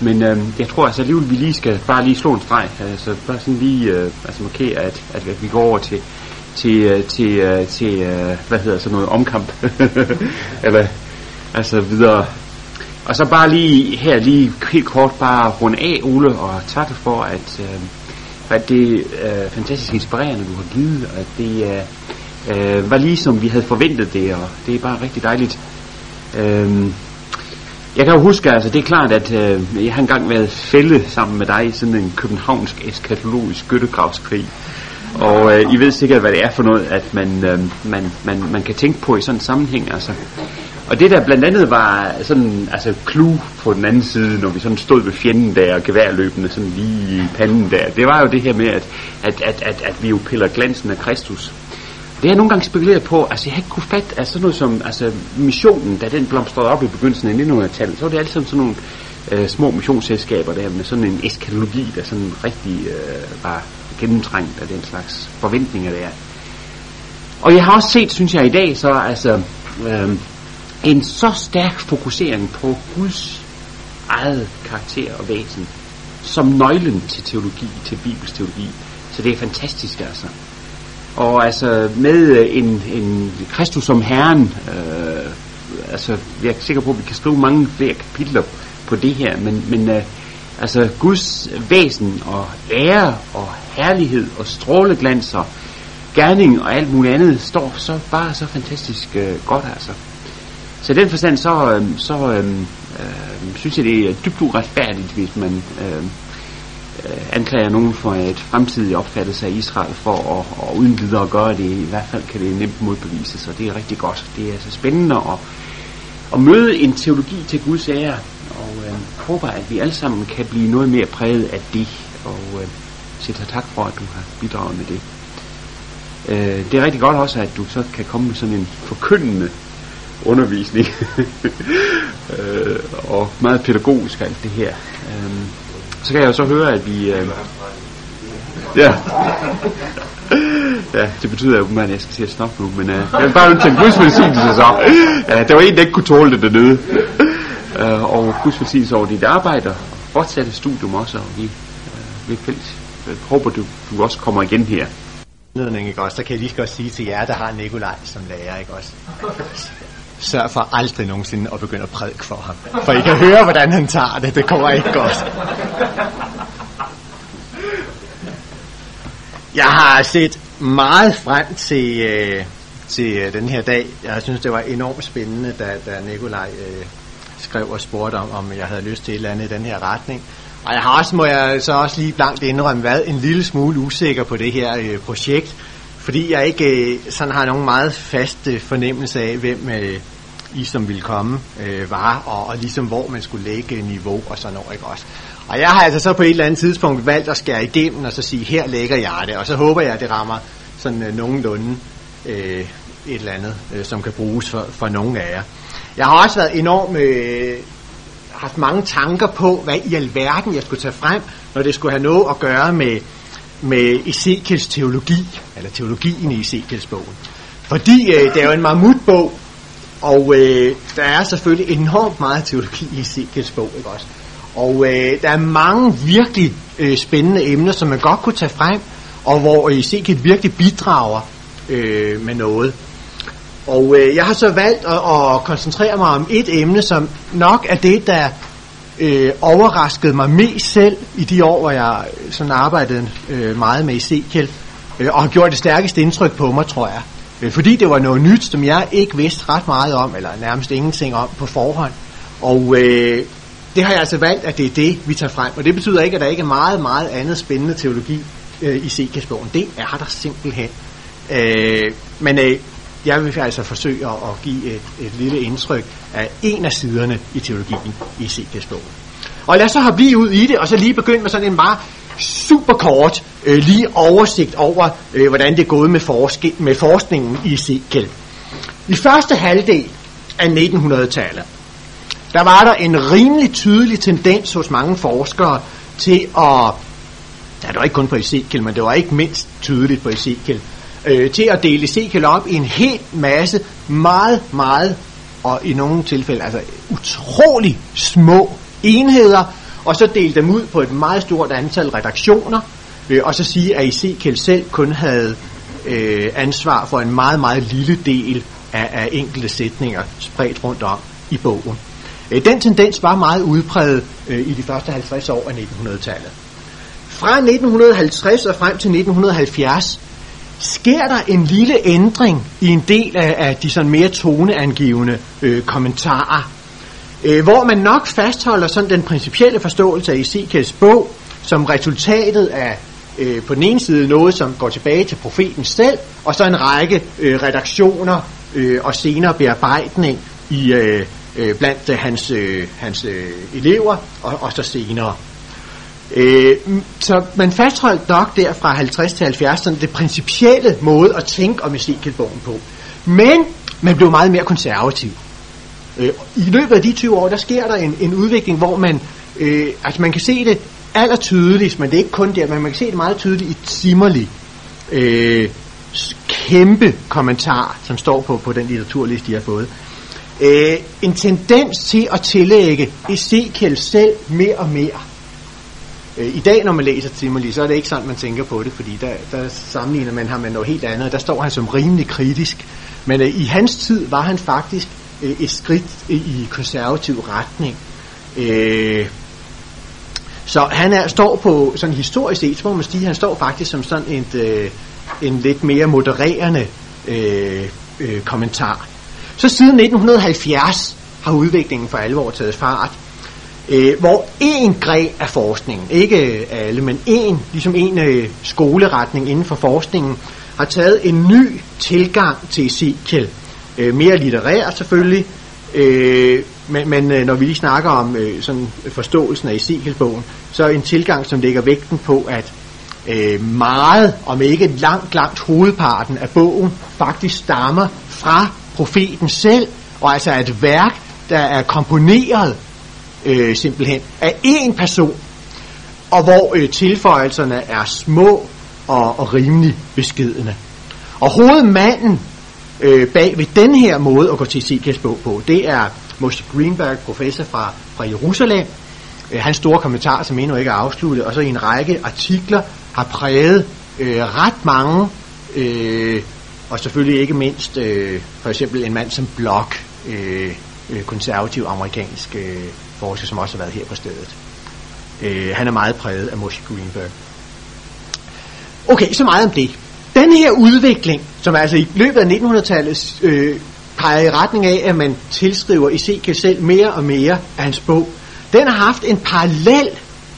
S2: men øhm, jeg tror altså alligevel, vi lige skal bare lige slå en streg, altså bare sådan lige øh, altså markere, at, at, at vi går over til til, øh, til, øh, til øh, hvad hedder sådan noget, omkamp. (laughs) Eller, altså videre. Og så bare lige her, lige helt kort, bare runde af, Ole, og tak for, at, øh, at det er fantastisk inspirerende, du har givet, og at det øh, Øh, var lige som vi havde forventet det, og det er bare rigtig dejligt. Øh, jeg kan jo huske, altså det er klart, at øh, jeg har engang været fælde sammen med dig i sådan en københavnsk eskatologisk skyttegravskrig. Og øh, I ved sikkert, hvad det er for noget, at man, øh, man, man, man kan tænke på i sådan en sammenhæng. Altså. Og det der blandt andet var sådan, altså clue på den anden side, når vi sådan stod ved fjenden der og geværløbende sådan lige i panden der, det var jo det her med, at, at, at, at, at vi jo piller glansen af Kristus. Det er nogle gange spekuleret på, altså jeg har ikke kunne fatte, altså sådan noget som altså, missionen, da den blomstrede op i begyndelsen af 1900-tallet, så var det altid sådan nogle øh, små missionsselskaber der med sådan en eskatologi, der sådan rigtig øh, var gennemtrængt af den slags forventninger der. Og jeg har også set, synes jeg i dag, så altså øh, en så stærk fokusering på Guds eget karakter og væsen, som nøglen til teologi, til bibelsteologi. Så det er fantastisk altså. Og altså med øh, en, en Kristus som Herren, øh, altså jeg er sikker på, at vi kan skrive mange flere kapitler på det her, men, men øh, altså Guds væsen og ære og herlighed og stråleglans og gerning og alt muligt andet står så bare så fantastisk øh, godt altså. Så i den forstand så, øh, så øh, øh, synes jeg det er dybt uretfærdigt, hvis man øh, Øh, anklager nogen for et fremtidigt opfattelse af Israel for at, at uden videre gøre det. I hvert fald kan det nemt modbevises, så det er rigtig godt. Det er så spændende at, at møde en teologi til Guds ære, og øh, håber, at vi alle sammen kan blive noget mere præget af det, og øh, sætter tak for, at du har bidraget med det. Øh, det er rigtig godt også, at du så kan komme med sådan en forkyndende undervisning, (laughs) øh, og meget pædagogisk alt det her. Øh, så kan jeg jo så høre, at vi... Øh, ja. ja, det betyder jo, at jeg skal til at stoppe nu, men øh, jeg vil bare ønske Guds velsignelse så. Ja, der var en, der ikke kunne tåle det dernede. Øh, og Guds velsignelse over dit arbejde og fortsatte studium også, og vi, øh, vi fælles. Jeg håber, du, du også kommer igen her.
S1: Ikke også? Der kan jeg lige godt sige til jer, der har Nikolaj som lærer, ikke også? Sørg for aldrig nogensinde at begynde at prædike for ham. For I kan høre, hvordan han tager det. Det kommer ikke godt. Jeg har set meget frem til, øh, til øh, den her dag. Jeg synes, det var enormt spændende, da, da Nikolaj øh, skrev og spurgte om, om jeg havde lyst til et eller andet i den her retning. Og jeg har også, må jeg så også lige blankt indrømme, været en lille smule usikker på det her øh, projekt, fordi jeg ikke øh, sådan har nogen meget faste øh, fornemmelse af, hvem øh, i som ville komme øh, var, og, og ligesom hvor man skulle lægge niveau og sådan noget, ikke også. Og jeg har altså så på et eller andet tidspunkt valgt at skære igennem og så sige, her lægger jeg det, og så håber jeg, at det rammer sådan øh, nogenlunde øh, et eller andet, øh, som kan bruges for, for nogen af jer. Jeg har også været enormt øh, haft mange tanker på, hvad i alverden jeg skulle tage frem, når det skulle have noget at gøre med, med Ezekiels teologi, eller teologien i Ezekiels bogen. Fordi øh, det er jo en mammutbog, og øh, der er selvfølgelig enormt meget teologi i Ezekiels bog, ikke også? Og øh, der er mange virkelig øh, spændende emner, som man godt kunne tage frem, og hvor Ezekiel virkelig bidrager øh, med noget. Og øh, jeg har så valgt at, at koncentrere mig om et emne, som nok er det, der øh, overraskede mig mest selv i de år, hvor jeg øh, sådan arbejdede øh, meget med Ezekiel, øh, og har gjort det stærkeste indtryk på mig, tror jeg. Øh, fordi det var noget nyt, som jeg ikke vidste ret meget om, eller nærmest ingenting om på forhånd. Og øh, det har jeg altså valgt, at det er det, vi tager frem. Og det betyder ikke, at der ikke er meget, meget andet spændende teologi øh, i Sekasbogen. Det er der simpelthen. Øh, men øh, jeg vil altså forsøge at, at give et, et lille indtryk af en af siderne i teologien i Sekasbogen. Og lad os så have blive ud i det, og så lige begynde med sådan en meget super kort øh, lige oversigt over, øh, hvordan det er gået med, forske, med forskningen i Ezekiel. I første halvdel af 1900-tallet, der var der en rimelig tydelig tendens hos mange forskere til at, ja, det var ikke kun på Ezekiel, men det var ikke mindst tydeligt på Ezekiel, øh, til at dele Ezekiel op i en hel masse meget, meget, og i nogle tilfælde altså utrolig små enheder, og så dele dem ud på et meget stort antal redaktioner, øh, og så sige, at Ezekiel selv kun havde øh, ansvar for en meget, meget lille del af, af enkelte sætninger spredt rundt om i bogen. Øh, den tendens var meget udpræget øh, i de første 50 år af 1900-tallet. Fra 1950 og frem til 1970 sker der en lille ændring i en del af, af de sådan mere toneangivende øh, kommentarer, øh, hvor man nok fastholder sådan den principielle forståelse af Ezekiels bog som resultatet af øh, på den ene side noget, som går tilbage til profeten selv, og så en række øh, redaktioner øh, og senere bearbejdning i øh, øh, blandt øh, hans, øh, hans øh, elever, og, og så senere. Øh, så man fastholdt nok der fra 50 til 70 sådan det principielle måde at tænke om Ezekiel-bogen på. Men man blev meget mere konservativ. Øh, I løbet af de 20 år, der sker der en, en udvikling, hvor man, øh, altså man kan se det allertydeligst, men det er ikke kun der, men man kan se det meget tydeligt i Zimmerli. Øh, kæmpe kommentar, som står på, på den litteraturliste, de har fået. Øh, en tendens til at tillægge Ezekiel selv mere og mere. Øh, I dag, når man læser Zimmerli, så er det ikke sådan, man tænker på det, fordi der, der sammenligner man ham med noget helt andet. Der står han som rimelig kritisk. Men øh, i hans tid var han faktisk øh, et skridt i konservativ retning. Øh, så han er, står på, sådan historisk set, så må man sige, han står faktisk som sådan et, øh, en lidt mere modererende øh, øh, kommentar. Så siden 1970 har udviklingen for alvor taget fart, øh, hvor en gren af forskningen, ikke alle, men en, ligesom en øh, skoleretning inden for forskningen, har taget en ny tilgang til Ezekiel. Øh, mere litterær selvfølgelig, øh, men, men øh, når vi lige snakker om øh, sådan forståelsen af Ezekiel-bogen, så er en tilgang, som lægger vægten på, at øh, meget, om ikke langt, langt hovedparten af bogen, faktisk stammer fra profeten selv, og altså et værk, der er komponeret øh, simpelthen af én person, og hvor øh, tilføjelserne er små og, og rimelig beskedende. Og hovedmanden øh, bag ved den her måde at gå til Ezekiels bog på, det er Moshe Greenberg, professor fra, fra Jerusalem. Øh, hans store kommentar, som endnu ikke er afsluttet, og så i en række artikler har præget øh, ret mange, øh, og selvfølgelig ikke mindst øh, for eksempel en mand som Block, øh, øh, konservativ amerikansk øh, forsker, som også har været her på stedet. Øh, han er meget præget af Moshe Greenberg. Okay, så meget om det. Den her udvikling, som altså i løbet af 1900-tallet øh, peger i retning af, at man tilskriver Ezekiel selv mere og mere af hans bog, den har haft en parallel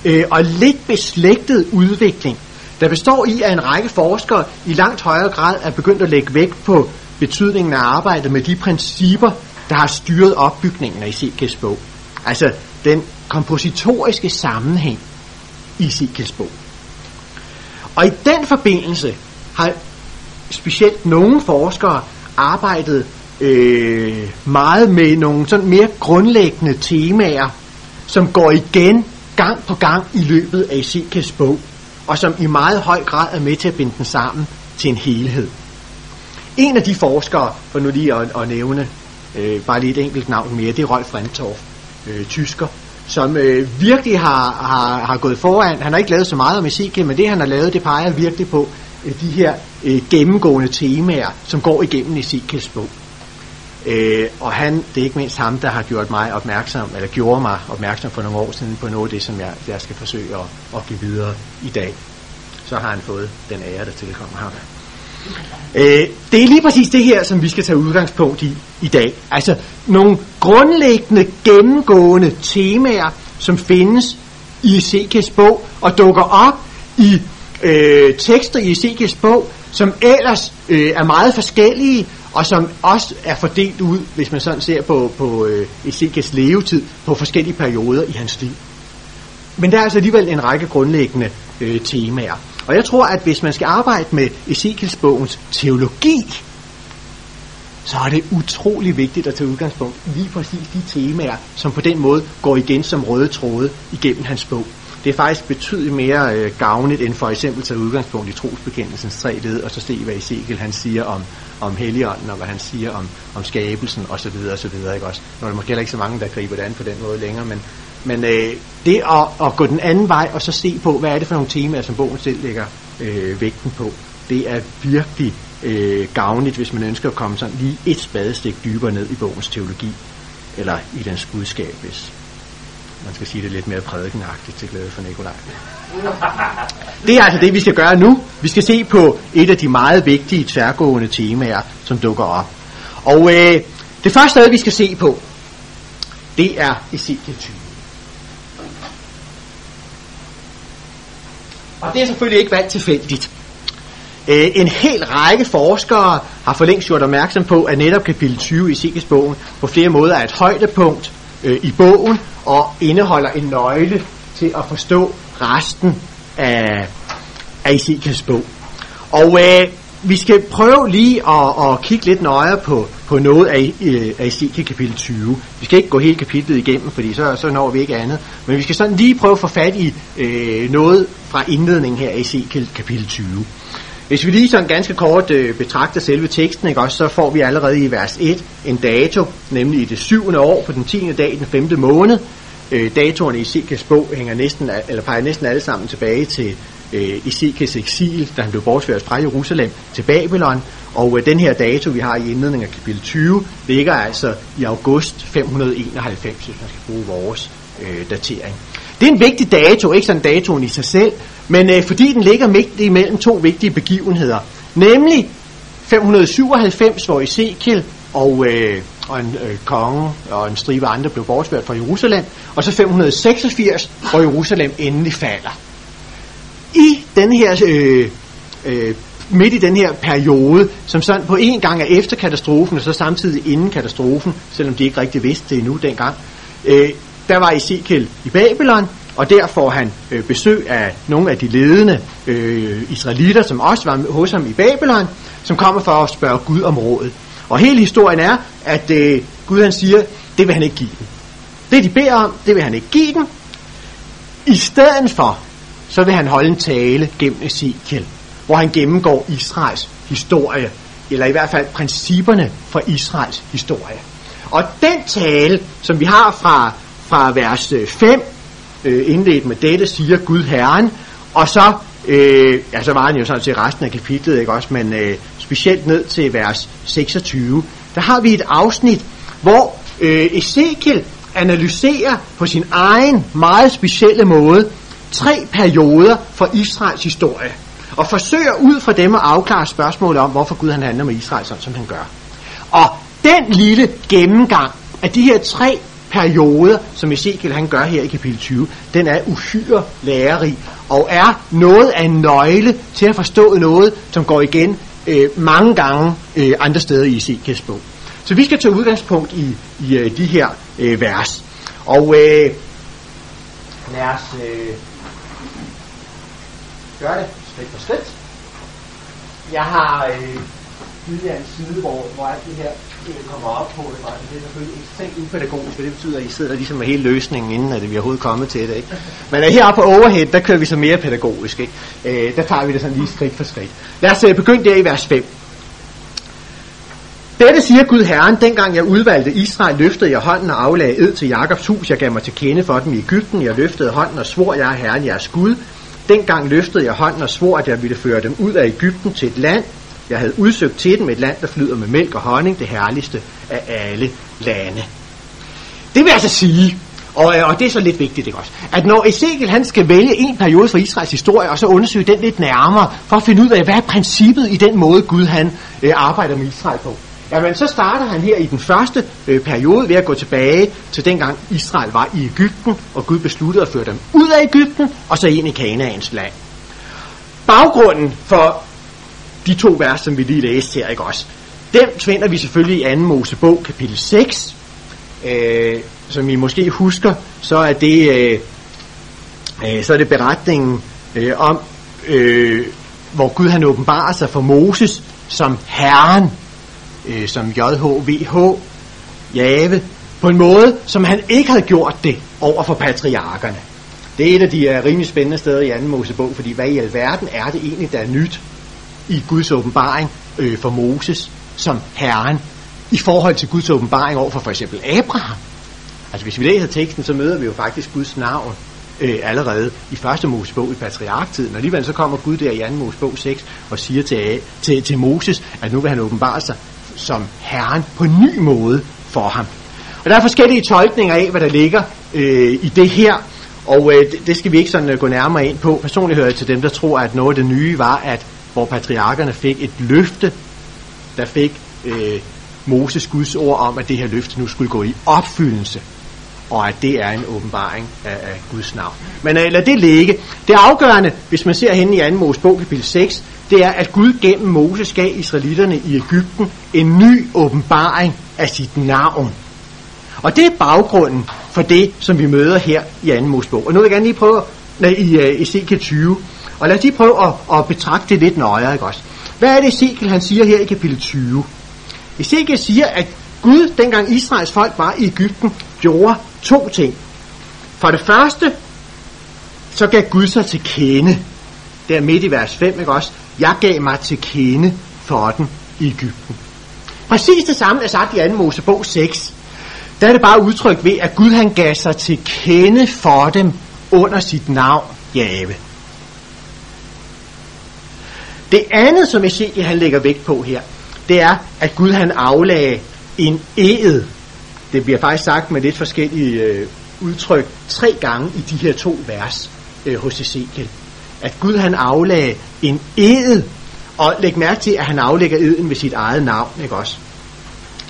S1: øh, og lidt beslægtet udvikling, der består i, at en række forskere i langt højere grad er begyndt at lægge vægt på betydningen af arbejdet med de principper, der har styret opbygningen af Ezekiels bog. Altså den kompositoriske sammenhæng i Ezekiels bog. Og i den forbindelse har specielt nogle forskere arbejdet øh, meget med nogle sådan mere grundlæggende temaer, som går igen gang på gang i løbet af Ezekiels bog, og som i meget høj grad er med til at binde den sammen til en helhed. En af de forskere, for nu lige at, at nævne øh, bare lige et enkelt navn mere, det er Rolf Rentorf, øh, tysker, som øh, virkelig har, har, har gået foran. Han har ikke lavet så meget om Ezekiel, men det han har lavet, det peger virkelig på øh, de her øh, gennemgående temaer, som går igennem Ezekiels bog. Øh, og han, det er ikke mindst ham, der har gjort mig opmærksom, eller gjorde mig opmærksom for nogle år siden på noget af det, som jeg, jeg skal forsøge at, at give videre i dag. Så har han fået den ære, der tilkommer ham. Øh, det er lige præcis det her, som vi skal tage udgangspunkt i i dag. Altså nogle grundlæggende, gennemgående temaer, som findes i Ezekiels bog, og dukker op i øh, tekster i Ezekiels bog, som ellers øh, er meget forskellige, og som også er fordelt ud, hvis man sådan ser på, på øh, Ezekiels levetid, på forskellige perioder i hans liv. Men der er altså alligevel en række grundlæggende øh, temaer. Og jeg tror, at hvis man skal arbejde med Ezekiels bogens teologi, så er det utrolig vigtigt at tage udgangspunkt i lige præcis de temaer, som på den måde går igen som røde tråde igennem hans bog. Det er faktisk betydeligt mere øh, gavnligt end for eksempel at tage udgangspunkt i trosbekendelsens tre led, og så se, hvad Ezekiel han siger om, om Helligånden, og hvad han siger om, om skabelsen osv. osv. Ikke også? Nu er der måske heller ikke så mange, der griber det an på den måde længere, men, men øh, det at, at gå den anden vej, og så se på, hvad er det for nogle temaer, som bogen selv lægger øh, vægten på, det er virkelig øh, gavnligt, hvis man ønsker at komme sådan lige et spadestik dybere ned i bogens teologi, eller i dens budskab, hvis man skal sige det lidt mere prædikenagtigt til glæde for Nikolaj. Det er altså det, vi skal gøre nu. Vi skal se på et af de meget vigtige tværgående temaer, som dukker op. Og øh, det første vi skal se på, det er Ezekiel 20. Og det er selvfølgelig ikke valgt tilfældigt. Øh, en hel række forskere har for længst gjort opmærksom på, at netop kapitel 20 i Ezekiels bogen på flere måder er et højdepunkt øh, i bogen og indeholder en nøgle til at forstå resten af, af Ezekiels bog. Og øh, vi skal prøve lige at, at kigge lidt nøjere på, på noget af, øh, af Ezekiel kapitel 20. Vi skal ikke gå hele kapitlet igennem, fordi så, så når vi ikke andet. Men vi skal sådan lige prøve at få fat i øh, noget fra indledningen her af Ezekiel kapitel 20. Hvis vi lige sådan ganske kort øh, betragter selve teksten, ikke, også, så får vi allerede i vers 1 en dato, nemlig i det syvende år på den 10. dag, den 5. måned. Øh, datoerne i Ezekiels bog hænger næsten, eller peger næsten alle sammen tilbage til øh, Ezekiels eksil, da han blev bortført fra Jerusalem til Babylon. Og øh, den her dato, vi har i indledningen af kapitel 20, ligger altså i august 591, hvis man skal bruge vores øh, datering. Det er en vigtig dato, ikke sådan datoen i sig selv, men øh, fordi den ligger midt imellem to vigtige begivenheder, nemlig 597, hvor Ezekiel og, øh, og en øh, konge og en stribe andre blev bortført fra Jerusalem, og så 586, hvor Jerusalem endelig falder. I den her øh, øh, midt i den her periode, som sådan på en gang er efter katastrofen, og så samtidig inden katastrofen, selvom de ikke rigtig vidste det endnu dengang, øh, der var Ezekiel i Babylon, og der får han øh, besøg af nogle af de ledende øh, israelitter, som også var hos ham i Babylon, som kommer for at spørge Gud om rådet. Og hele historien er, at øh, Gud han siger, det vil han ikke give dem. Det de beder om, det vil han ikke give dem. I stedet for, så vil han holde en tale gennem Ezekiel, hvor han gennemgår Israels historie, eller i hvert fald principperne for Israels historie. Og den tale, som vi har fra, fra vers øh, 5, øh, indledt med dette, siger Gud Herren, og så, øh, ja, så var han jo sådan til resten af kapitlet, ikke også, men øh, specielt ned til vers 26, der har vi et afsnit, hvor øh, Ezekiel analyserer på sin egen meget specielle måde tre perioder for Israels historie, og forsøger ud fra dem at afklare spørgsmålet om, hvorfor Gud han handler med Israel sådan, som han gør. Og den lille gennemgang af de her tre perioder, som Ezekiel han gør her i kapitel 20, den er uhyre lærerig, og er noget af en nøgle til at forstå noget, som går igen øh, mange gange øh, andre steder i Ezekiels bog. Så vi skal tage udgangspunkt i, i øh, de her øh, vers. Og øh, lad os øh, gøre det skridt for skridt. Jeg har øh, givet jer en side, hvor, hvor alt det her kommer op på det, faktisk. det er selvfølgelig ekstremt upædagogisk, for det betyder, at I sidder ligesom med hele løsningen, inden at vi overhovedet kommet til det. Ikke? Men uh, heroppe på overhead, der kører vi så mere pædagogisk. Ikke? Øh, der tager vi det sådan lige skridt for skridt. Lad os uh, begynde der i vers 5. Dette siger Gud Herren, dengang jeg udvalgte Israel, løftede jeg hånden og aflagde ed til Jakobs hus. Jeg gav mig til kende for dem i Ægypten. Jeg løftede hånden og svor, jeg er Herren, jeres Gud. Dengang løftede jeg hånden og svor, at jeg ville føre dem ud af Ægypten til et land, jeg havde udsøgt til dem et land, der flyder med mælk og honning, det herligste af alle lande. Det vil altså sige, og, øh, og det er så lidt vigtigt, ikke også? At når Ezekiel han skal vælge en periode fra Israels historie, og så undersøge den lidt nærmere, for at finde ud af, hvad er princippet i den måde, Gud han øh, arbejder med Israel på. Jamen, så starter han her i den første øh, periode ved at gå tilbage til dengang Israel var i Ægypten, og Gud besluttede at føre dem ud af Ægypten, og så ind i Kanaans land. Baggrunden for de to vers, som vi lige læste her, ikke også? Dem finder vi selvfølgelig i 2. Mosebog, kapitel 6. Øh, som I måske husker, så er det, øh, øh, så er det beretningen øh, om, øh, hvor Gud han åbenbarer sig for Moses som Herren, øh, som JHVH, Jave, på en måde, som han ikke havde gjort det over for patriarkerne. Det er et af de uh, rimelig spændende steder i 2. Mosebog, fordi hvad i alverden er det egentlig, der er nyt i Guds åbenbaring øh, for Moses som Herren i forhold til Guds åbenbaring over for for eksempel Abraham. Altså hvis vi læser teksten, så møder vi jo faktisk Guds navn øh, allerede i første Mosebog i patriarktiden. Og alligevel så kommer Gud der i anden Mosebog 6 og siger til, til, til Moses, at nu vil han åbenbare sig som Herren på en ny måde for ham. Og der er forskellige tolkninger af, hvad der ligger øh, i det her, og øh, det, det skal vi ikke sådan øh, gå nærmere ind på. Personligt hører jeg til dem, der tror, at noget af det nye var, at hvor patriarkerne fik et løfte, der fik øh, Moses Guds ord om, at det her løfte nu skulle gå i opfyldelse, og at det er en åbenbaring af, af Guds navn. Men øh, lad det ligge. Det afgørende, hvis man ser hen i 2. Mosebog kapitel 6, det er, at Gud gennem Moses gav israelitterne i Ægypten en ny åbenbaring af sit navn. Og det er baggrunden for det, som vi møder her i 2. Mosebog. Og nu vil jeg gerne lige prøve nej, i uh, Ezekiel 20. Og lad os lige prøve at, at betragte det lidt nøjere, ikke også? Hvad er det Ezekiel, han siger her i kapitel 20? Ezekiel siger, at Gud, dengang Israels folk var i Ægypten, gjorde to ting. For det første, så gav Gud sig til kende. Der midt i vers 5, ikke også? Jeg gav mig til kende for den i Ægypten. Præcis det samme er sagt i 2. Mosebog 6. Der er det bare udtrykt ved, at Gud han gav sig til kende for dem under sit navn, Jave. Det andet, som Ezekiel han lægger vægt på her, det er, at Gud han aflagde en ed. Det bliver faktisk sagt med lidt forskellige øh, udtryk tre gange i de her to vers øh, hos Ezekiel. At Gud han aflagde en ed, og læg mærke til, at han aflægger eden ved sit eget navn, ikke også?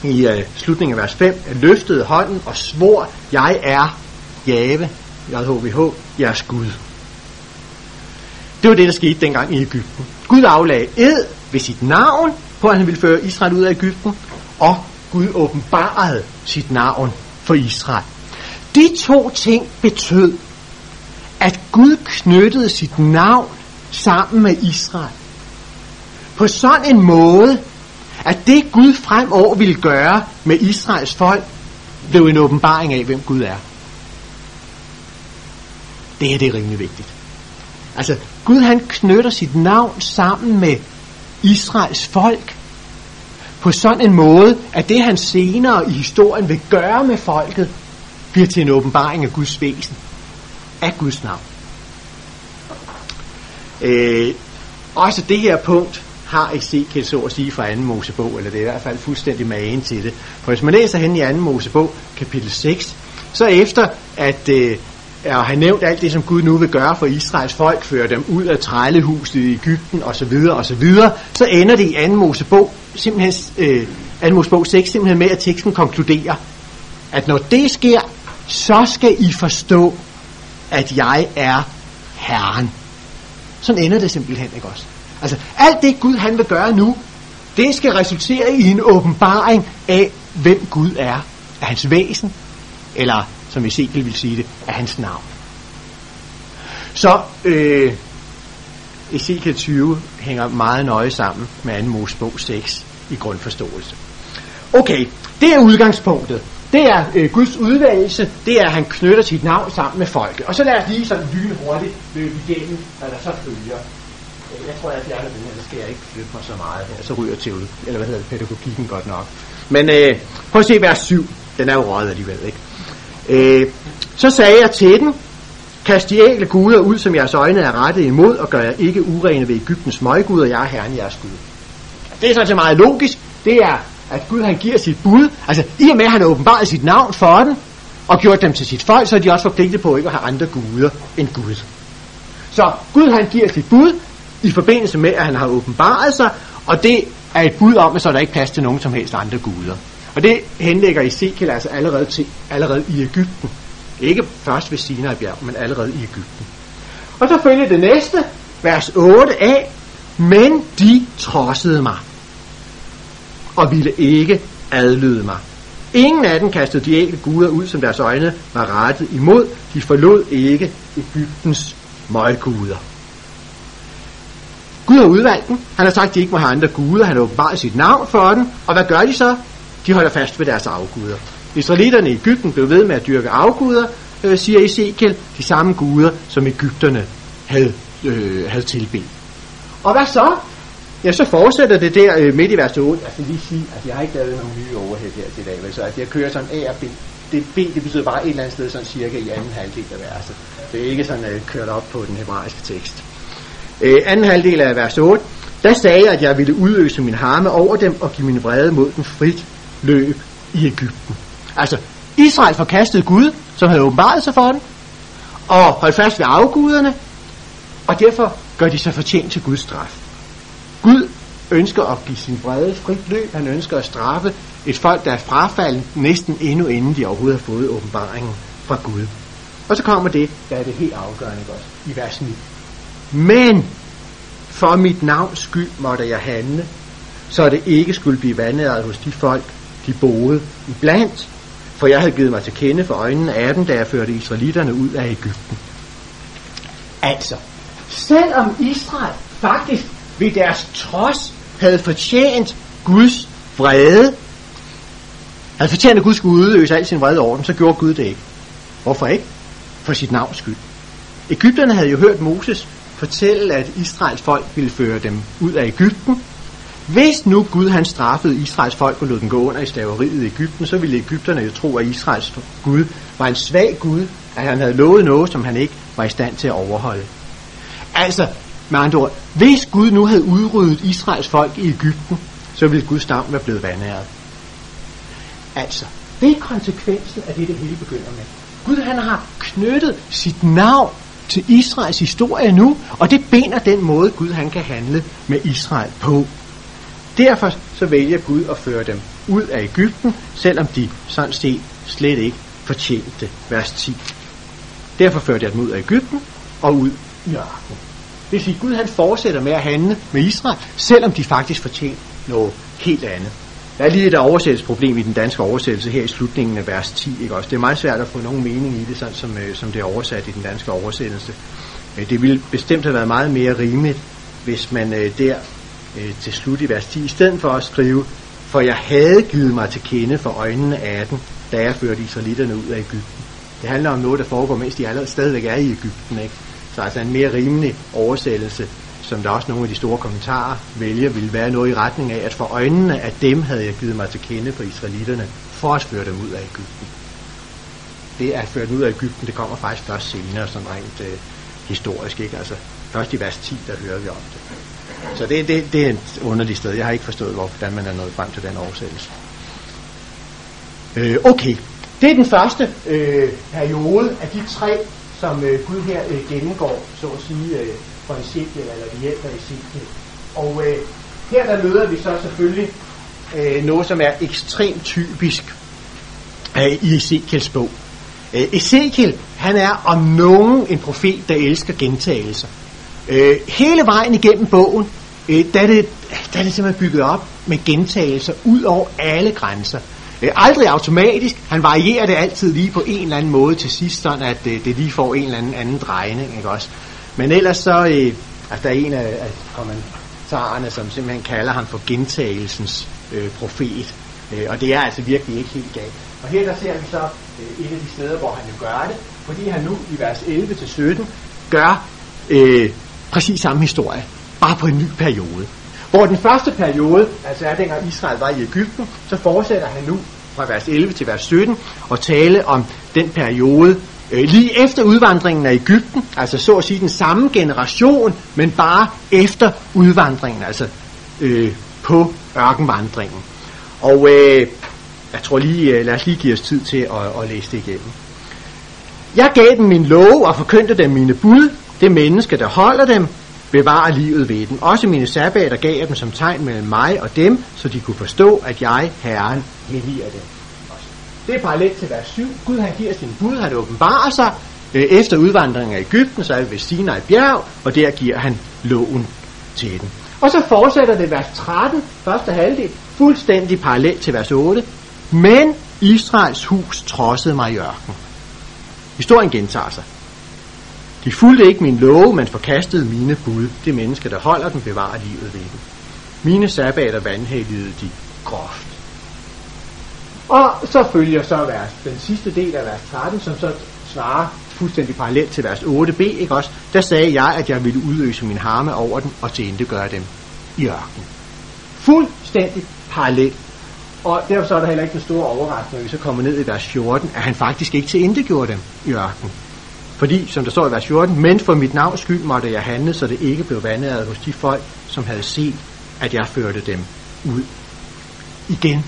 S1: I øh, slutningen af vers 5, løftede hånden og svor, jeg er Jave, JHVH, jeres Gud. Det var det, der skete dengang i Ægypten. Gud aflagde ed ved sit navn, på at han ville føre Israel ud af Ægypten, og Gud åbenbarede sit navn for Israel. De to ting betød, at Gud knyttede sit navn sammen med Israel. På sådan en måde, at det Gud fremover ville gøre med Israels folk, blev en åbenbaring af, hvem Gud er. Det her det er rimelig vigtigt. Altså, Gud han knytter sit navn sammen med Israels folk på sådan en måde, at det han senere i historien vil gøre med folket, bliver til en åbenbaring af Guds væsen. Af Guds navn. Øh, også det her punkt har Ezekiel så at sige fra 2. Mosebog, eller det er i hvert fald fuldstændig magen til det. For hvis man læser hen i 2. Mosebog, kapitel 6, så efter at øh, at have nævnt alt det, som Gud nu vil gøre for Israels folk, føre dem ud af trællehuset i Ægypten osv., osv., så ender det i 2. Mosebog, simpelthen, øh, 2. Mosebog 6, simpelthen med, at teksten konkluderer, at når det sker, så skal I forstå, at jeg er Herren. Sådan ender det simpelthen, ikke også? Altså, alt det Gud han vil gøre nu, det skal resultere i en åbenbaring af, hvem Gud er. Af hans væsen, eller som Ezekiel vil sige det, af hans navn. Så øh, Ezekiel 20 hænger meget nøje sammen med 2. Mosebog 6 i grundforståelse. Okay, det er udgangspunktet. Det er øh, Guds udvalgelse, det er, at han knytter sit navn sammen med folket. Og så lad os lige sådan lynhurtigt løbe igennem, hvad der så følger. Øh, jeg tror, jeg fjerner den her, så skal jeg ikke flytte mig så meget her. Så ryger teori, eller hvad hedder det, pædagogikken godt nok. Men øh, prøv at se vers 7. Den er jo røget alligevel, ikke? Øh, så sagde jeg til den, kast de ægle guder ud, som jeres øjne er rettet imod, og gør jer ikke urene ved Ægyptens møggud, og jeg er herren jeres Gud. Det er sådan så meget logisk. Det er, at Gud han giver sit bud. Altså, i og med, at han har sit navn for den, og gjort dem til sit folk, så er de også forpligtet på ikke at have andre guder end Gud. Så Gud han giver sit bud i forbindelse med, at han har åbenbaret sig, og det er et bud om, at så er der ikke plads til nogen som helst andre guder. Og det henlægger Ezekiel altså allerede, til, allerede i Ægypten. Ikke først ved Sinai bjerg, men allerede i Ægypten. Og så følger det næste, vers 8a. Men de trodsede mig, og ville ikke adlyde mig. Ingen af dem kastede de ægte guder ud, som deres øjne var rettet imod. De forlod ikke Ægyptens møgguder. Gud har udvalgt dem. Han har sagt, at de ikke må have andre guder. Han har åbenbart sit navn for dem. Og hvad gør de så? De holder fast ved deres afguder. Israelitterne i Ægypten blev ved med at dyrke afguder, øh, siger Ezekiel, de samme guder, som Ægypterne havde, øh, havde tilbedt. Og hvad så? Ja, så fortsætter det der øh, midt i vers 8. Jeg skal lige sige, at jeg har ikke lavet nogen nye overhead her til dag, så at jeg kører sådan A og B. det B, det betyder bare et eller andet sted sådan cirka i anden halvdel af verset. Det er ikke sådan uh, kørt op på den hebraiske tekst. Uh, anden halvdel af vers 8. Der sagde jeg, at jeg ville udøse min harme over dem og give min vrede mod dem frit løb i Ægypten. Altså, Israel forkastede Gud, som havde åbenbaret sig for dem, og holdt fast ved afguderne, og derfor gør de sig fortjent til Guds straf. Gud ønsker at give sin vrede frit løb. Han ønsker at straffe et folk, der er frafaldet næsten endnu inden de overhovedet har fået åbenbaringen fra Gud. Og så kommer det, der er det helt afgørende også, i vers 9. Men for mit navns skyld måtte jeg handle, så det ikke skulle blive vandet hos de folk, de boede iblandt, blandt, for jeg havde givet mig til kende for øjnene af dem, da jeg førte israelitterne ud af Ægypten. Altså, selvom Israel faktisk ved deres trods havde fortjent Guds vrede, havde fortjent, at Gud skulle udøse al sin vrede over dem, så gjorde Gud det ikke. Hvorfor ikke? For sit navns skyld. Ægypterne havde jo hørt Moses fortælle, at Israels folk ville føre dem ud af Ægypten. Hvis nu Gud han straffede Israels folk og lod dem gå under i slaveriet i Ægypten, så ville Ægypterne jo tro, at Israels Gud var en svag Gud, at han havde lovet noget, som han ikke var i stand til at overholde. Altså, med andre ord, hvis Gud nu havde udryddet Israels folk i Ægypten, så ville Guds navn være blevet vandæret. Altså, det er konsekvensen af det, det hele begynder med. Gud han har knyttet sit navn til Israels historie nu, og det binder den måde, Gud han kan handle med Israel på. Derfor så vælger Gud at føre dem ud af Ægypten, selvom de sådan set slet ikke fortjente vers 10. Derfor førte jeg dem ud af Ægypten og ud i ørkenen. Det vil sige, Gud han fortsætter med at handle med Israel, selvom de faktisk fortjener noget helt andet. Der er lige et oversættelsesproblem i den danske oversættelse her i slutningen af vers 10. Ikke også? Det er meget svært at få nogen mening i det, sådan som, øh, som det er oversat i den danske oversættelse. Øh, det ville bestemt have været meget mere rimeligt, hvis man øh, der Øh, til slut i vers 10, i stedet for at skrive, for jeg havde givet mig til kende for øjnene af den, da jeg førte israelitterne ud af Ægypten. Det handler om noget, der foregår, mens de allerede stadigvæk er i Ægypten. Ikke? Så altså en mere rimelig oversættelse som der også nogle af de store kommentarer vælger, ville være noget i retning af, at for øjnene af dem havde jeg givet mig til kende for israelitterne, for at føre dem ud af Ægypten. Det at føre dem ud af Ægypten, det kommer faktisk først senere, sådan rent øh, historisk, ikke? Altså, først i vers 10, der hører vi om det. Så det, det, det er et underligt sted. Jeg har ikke forstået, hvordan man er nået frem til den oversættelse. Øh, okay, det er den første øh, periode af de tre, som øh, Gud her øh, gennemgår, så at sige, øh, for Ezekiel, eller ved hjælp af Ezekiel. Og øh, her der møder vi så selvfølgelig øh, noget, som er ekstremt typisk øh, i Ezekiels bog. Øh, Ezekiel, han er om nogen en profet, der elsker gentagelser. Øh, hele vejen igennem bogen, øh, der, er det, der er det simpelthen bygget op med gentagelser ud over alle grænser. Øh, aldrig automatisk, han varierer det altid lige på en eller anden måde til sidst, sådan at øh, det lige får en eller anden anden drejning. Ikke også? Men ellers så, øh, altså der er en af, af kommentarerne, som simpelthen kalder ham for gentagelsens øh, profet. Øh, og det er altså virkelig ikke helt galt. Og her der ser vi så øh, et af de steder, hvor han jo gør det, fordi han nu i vers 11-17 gør øh, præcis samme historie, bare på en ny periode. Hvor den første periode, altså er dengang Israel var i Ægypten, så fortsætter han nu fra vers 11 til vers 17 og tale om den periode, øh, lige efter udvandringen af Ægypten, altså så at sige den samme generation, men bare efter udvandringen, altså øh, på ørkenvandringen. Og øh, jeg tror lige, øh, lad os lige give os tid til at, at læse det igennem. Jeg gav dem min lov og forkyndte dem mine bud. Det menneske, der holder dem, bevarer livet ved dem. Også mine sabbater gav jeg dem som tegn mellem mig og dem, så de kunne forstå, at jeg, Herren, helliger dem. Det er parallelt til vers 7. Gud han giver sin bud, han åbenbarer sig. Øh, efter udvandringen af Ægypten, så er vi ved Sinai bjerg, og der giver han loven til den. Og så fortsætter det vers 13, første halvdel, fuldstændig parallelt til vers 8. Men Israels hus trodsede mig i ørken. Historien gentager sig. De fulgte ikke min love, men forkastede mine bud. Det menneske, der holder den, bevarer livet ved dem. Mine sabbater vandhældede de groft. Og så følger så vers, den sidste del af vers 13, som så svarer fuldstændig parallelt til vers 8b, ikke også? Der sagde jeg, at jeg ville udøse min harme over den og gøre dem i ørkenen. Fuldstændig parallelt. Og derfor så er der heller ikke den store overraskelse, når vi så kommer ned i vers 14, at han faktisk ikke tilindegjorde dem i ørkenen. Fordi, som der står i vers 14, men for mit navns skyld måtte jeg handle, så det ikke blev vanæret hos de folk, som havde set, at jeg førte dem ud. Igen,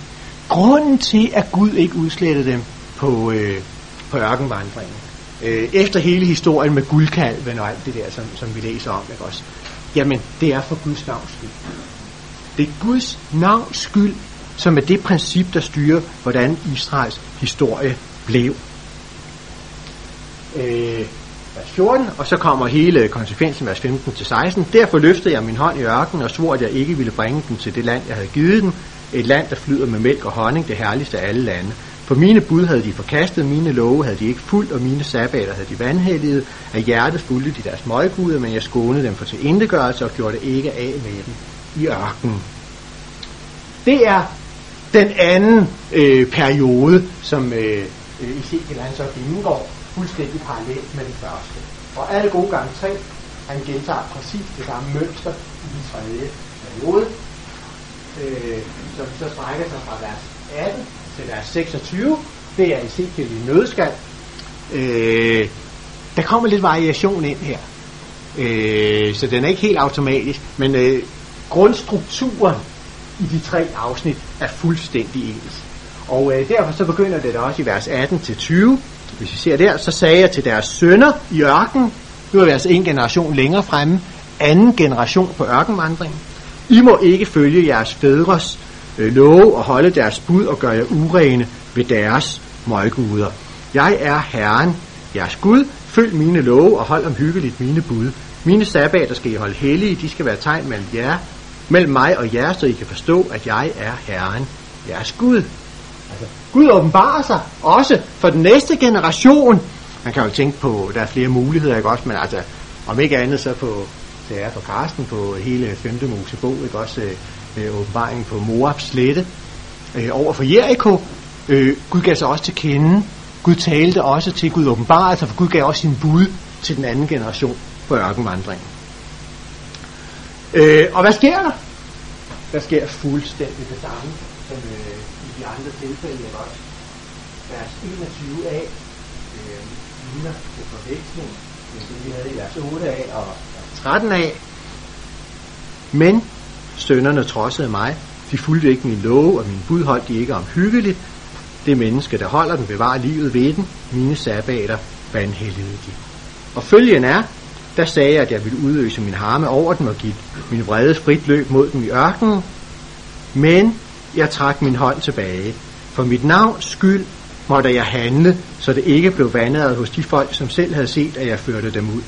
S1: grunden til, at Gud ikke udslettede dem på, øh, på ørkenvandringen, øh, efter hele historien med guldkalven og alt det der, som, som vi læser om, ikke også? Jamen, det er for Guds navns skyld. Det er Guds navns skyld, som er det princip, der styrer, hvordan Israels historie blev. Øh, vers 14, og så kommer hele konsekvensen, vers 15 til 16. Derfor løftede jeg min hånd i ørkenen og svor, at jeg ikke ville bringe dem til det land, jeg havde givet dem, et land, der flyder med mælk og honning, det herligste af alle lande. For mine bud havde de forkastet, mine love havde de ikke fuldt, og mine sabbater havde de vandhelliget. Af hjertet fulgte de deres møgguder, men jeg skånede dem for til indegørelse og gjorde det ikke af med dem i ørkenen. Det er den anden øh, periode, som øh, øh Ezekiel han så gennemgår fuldstændig parallelt med den første. Og alle gode gange tre, han gentager præcis det samme mønster i den tredje periode, øh, som så strækker sig fra vers 18 til vers 26. Det er Ezekiel i nødskal. Øh, der kommer lidt variation ind her. Øh, så den er ikke helt automatisk, men øh, grundstrukturen i de tre afsnit er fuldstændig ens. Og øh, derfor så begynder det da også i vers 18 til 20. Hvis vi ser der, så sagde jeg til deres sønner i ørken, nu er vi altså en generation længere fremme, anden generation på ørkenvandringen. I må ikke følge jeres fædres øh, love og holde deres bud og gøre jer urene ved deres møguder. Jeg er Herren, jeres Gud. Følg mine love og hold omhyggeligt mine bud. Mine sabbater skal I holde hellige, de skal være tegn mellem jer, mellem mig og jer, så I kan forstå, at jeg er Herren, jeres Gud. Altså, Gud åbenbarer sig også for den næste generation. Man kan jo tænke på, der er flere muligheder, ikke også, men altså, om ikke andet så på, det er for Karsten på hele 5. Mosebog, ikke også, øh, åbenbaringen på Moabs slette øh, over for Jericho. Øh, Gud gav sig også til kende. Gud talte også til Gud åbenbarede sig, for Gud gav også sin bud til den anden generation på ørkenvandringen. Øh, og hvad sker der? Der sker fuldstændig det samme, som øh, andre tilfælde, ikke også? Vers 21 af øh, ligner på forveksling, det vi havde i vers 8 af og 13 af. Men sønderne trodsede mig, de fulgte ikke min love, og min bud holdt de ikke omhyggeligt. Det menneske, der holder den, bevarer livet ved den. Mine sabbater vandhelligede de. Og følgen er, der sagde jeg, at jeg ville udøse min harme over den og give min vrede frit løb mod dem i ørkenen. Men jeg trak min hånd tilbage. For mit navns skyld måtte jeg handle, så det ikke blev vandret hos de folk, som selv havde set, at jeg førte dem ud.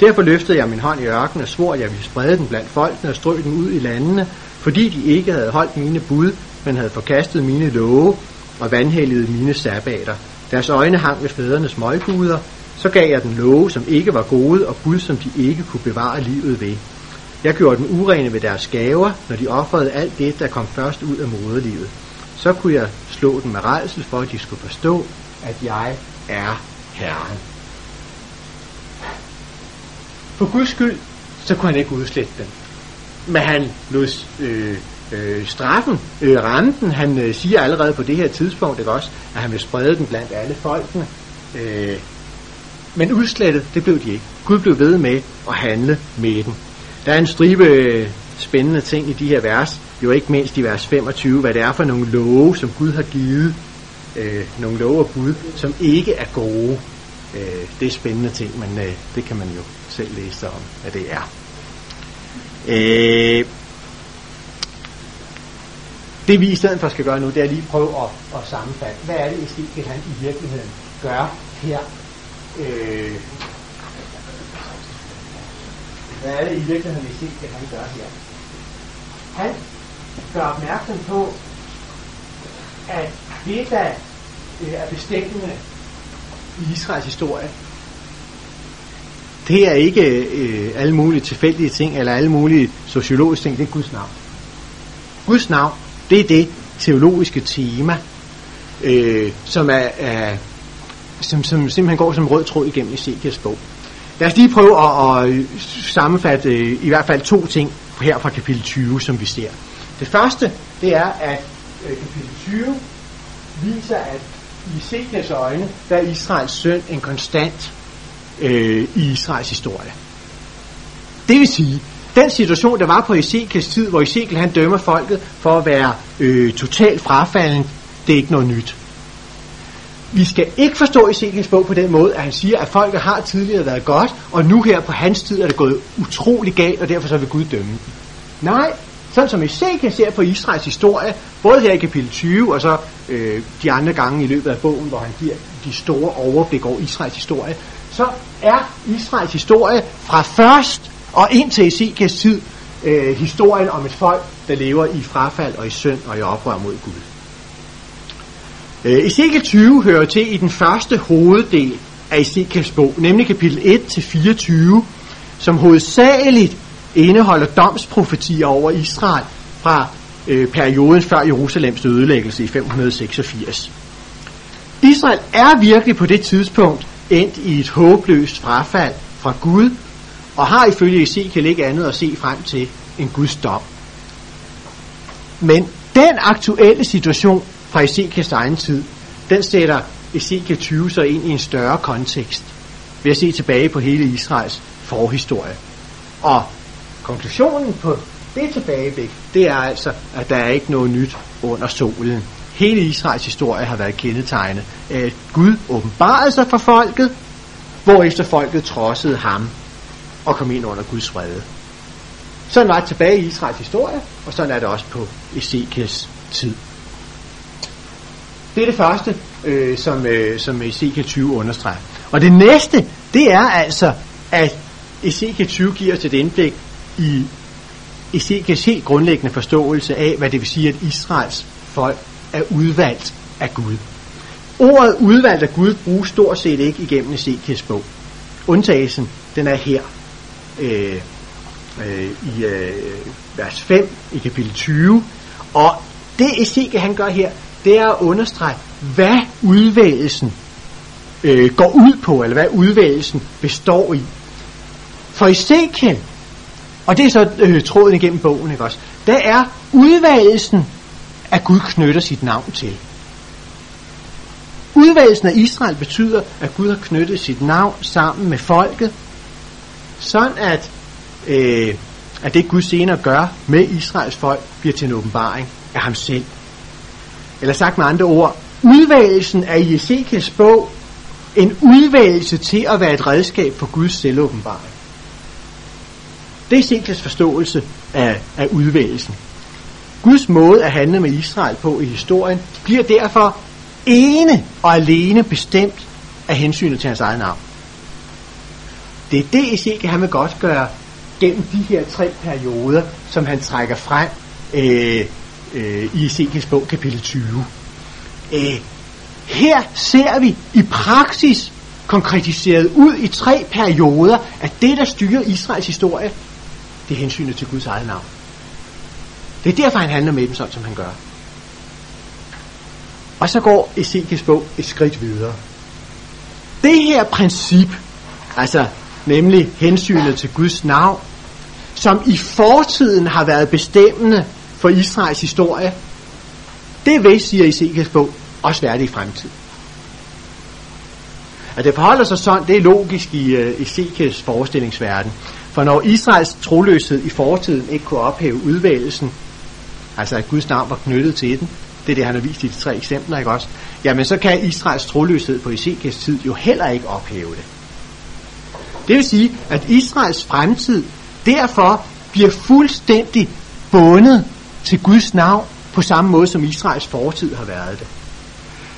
S1: Derfor løftede jeg min hånd i ørkenen og svor, at jeg ville sprede den blandt folkene og strø den ud i landene, fordi de ikke havde holdt mine bud, men havde forkastet mine love og vandhældet mine sabbater. Deres øjne hang ved fædrenes møgguder, så gav jeg den love, som ikke var gode, og bud, som de ikke kunne bevare livet ved. Jeg gjorde dem urene ved deres gaver, når de offrede alt det, der kom først ud af moderlivet. Så kunne jeg slå dem med rejsel, for at de skulle forstå, at jeg er Herren. For Guds skyld, så kunne han ikke udslette dem. Men han lod øh, øh, straffen, øh, renten, han øh, siger allerede på det her tidspunkt, ikke også, at han vil sprede den blandt alle folkene. Øh, men udslettet, det blev de ikke. Gud blev ved med at handle med den. Der er en stribe øh, spændende ting i de her vers, jo ikke mindst i vers 25, hvad det er for nogle love, som Gud har givet, øh, nogle love og bud, som ikke er gode. Øh, det er spændende ting, men øh, det kan man jo selv læse om, hvad det er. Øh, det vi i stedet for skal gøre nu, det er lige prøve at, at sammenfatte. Hvad er det, Ezekiel han i virkeligheden gør her? Øh, hvad er det i virkeligheden, Ezekiel han gør her? Han gør opmærksom på, at det, der øh, er bestemmende i Israels historie, det er ikke øh, alle mulige tilfældige ting, eller alle mulige sociologiske ting, det er Guds navn. Guds navn, det er det teologiske tema, øh, som, er, er, som, som simpelthen går som rød tråd igennem Ezekiels bog. Lad os lige prøve at, at sammenfatte øh, i hvert fald to ting her fra kapitel 20, som vi ser. Det første, det er, at øh, kapitel 20 viser, at i Ezekiels øjne, der er Israels søn en konstant øh, i Israels historie. Det vil sige, den situation, der var på Ezekiels tid, hvor Ezekiel han dømmer folket for at være øh, totalt frafalden, det er ikke noget nyt. Vi skal ikke forstå Ezekiels bog på den måde, at han siger, at folket har tidligere været godt, og nu her på hans tid er det gået utrolig galt, og derfor så vil Gud dømme dem. Nej, sådan som Ezekiel ser på Israels historie, både her i kapitel 20, og så øh, de andre gange i løbet af bogen, hvor han giver de store overblik over Israels historie, så er Israels historie fra først og indtil Ezekiels tid øh, historien om et folk, der lever i frafald og i synd og i oprør mod Gud. Øh, Ezekiel 20 hører til i den første hoveddel af Ezekiels bog, nemlig kapitel 1-24, som hovedsageligt indeholder domsprofetier over Israel fra øh, perioden før Jerusalems ødelæggelse i 586. Israel er virkelig på det tidspunkt endt i et håbløst frafald fra Gud, og har ifølge Ezekiel ikke andet at se frem til en Guds dom. Men den aktuelle situation fra Ezekiels egen tid, den sætter Ezekiel 20 så ind i en større kontekst ved at se tilbage på hele Israels forhistorie. Og konklusionen på det tilbageblik, det er altså, at der er ikke noget nyt under solen. Hele Israels historie har været kendetegnet af, at Gud åbenbarede sig for folket, hvorefter folket trodsede ham og kom ind under Guds vrede. Sådan var det tilbage i Israels historie, og sådan er det også på Ezekiels tid. Det er det første, øh, som, øh, som Ezekiel 20 understreger. Og det næste, det er altså, at Ezekiel 20 giver os et indblik i Ezekiels helt grundlæggende forståelse af, hvad det vil sige, at Israels folk er udvalgt af Gud. Ordet udvalgt af Gud bruges stort set ikke igennem Ezekiels bog. Undtagelsen, den er her øh, øh, i øh, vers 5 i kapitel 20. Og det Ezekiel han gør her, det er at understrege, hvad udvælgelsen øh, går ud på, eller hvad udvælgelsen består i. For Ezekiel, og det er så øh, tråden igennem bogen, ikke også, der er udvalgelsen, at Gud knytter sit navn til. Udvalgelsen af Israel betyder, at Gud har knyttet sit navn sammen med folket, sådan at, øh, at det Gud senere gør med Israels folk, bliver til en åbenbaring af ham selv. Eller sagt med andre ord, udvalgelsen af Ezekiels bog en udvalgelse til at være et redskab for Guds selvåbenbaring. Det er Ezekiels forståelse af, af udvalgelsen. Guds måde at handle med Israel på i historien bliver derfor ene og alene bestemt af hensynet til hans eget navn. Det er det, Ezekiel han vil godt gøre gennem de her tre perioder, som han trækker frem øh, øh, i Ezekiels bog, kapitel 20. Øh, her ser vi i praksis konkretiseret ud i tre perioder, at det, der styrer Israels historie, det er hensynet til Guds eget navn. Det er derfor, han handler med dem sådan, som han gør. Og så går Ezekiels bog et skridt videre. Det her princip, altså nemlig hensynet til Guds navn, som i fortiden har været bestemmende for Israels historie, det vil, siger Ezekiels bog, også være det i fremtiden. At det forholder sig sådan, det er logisk i øh, Ezekiels forestillingsverden. For når Israels troløshed i fortiden ikke kunne ophæve udvælgelsen, altså at Guds navn var knyttet til den, det er det, han har vist i de tre eksempler, ikke også? Jamen, så kan Israels troløshed på Ezekiels tid jo heller ikke ophæve det. Det vil sige, at Israels fremtid derfor bliver fuldstændig bundet til Guds navn på samme måde som Israels fortid har været det.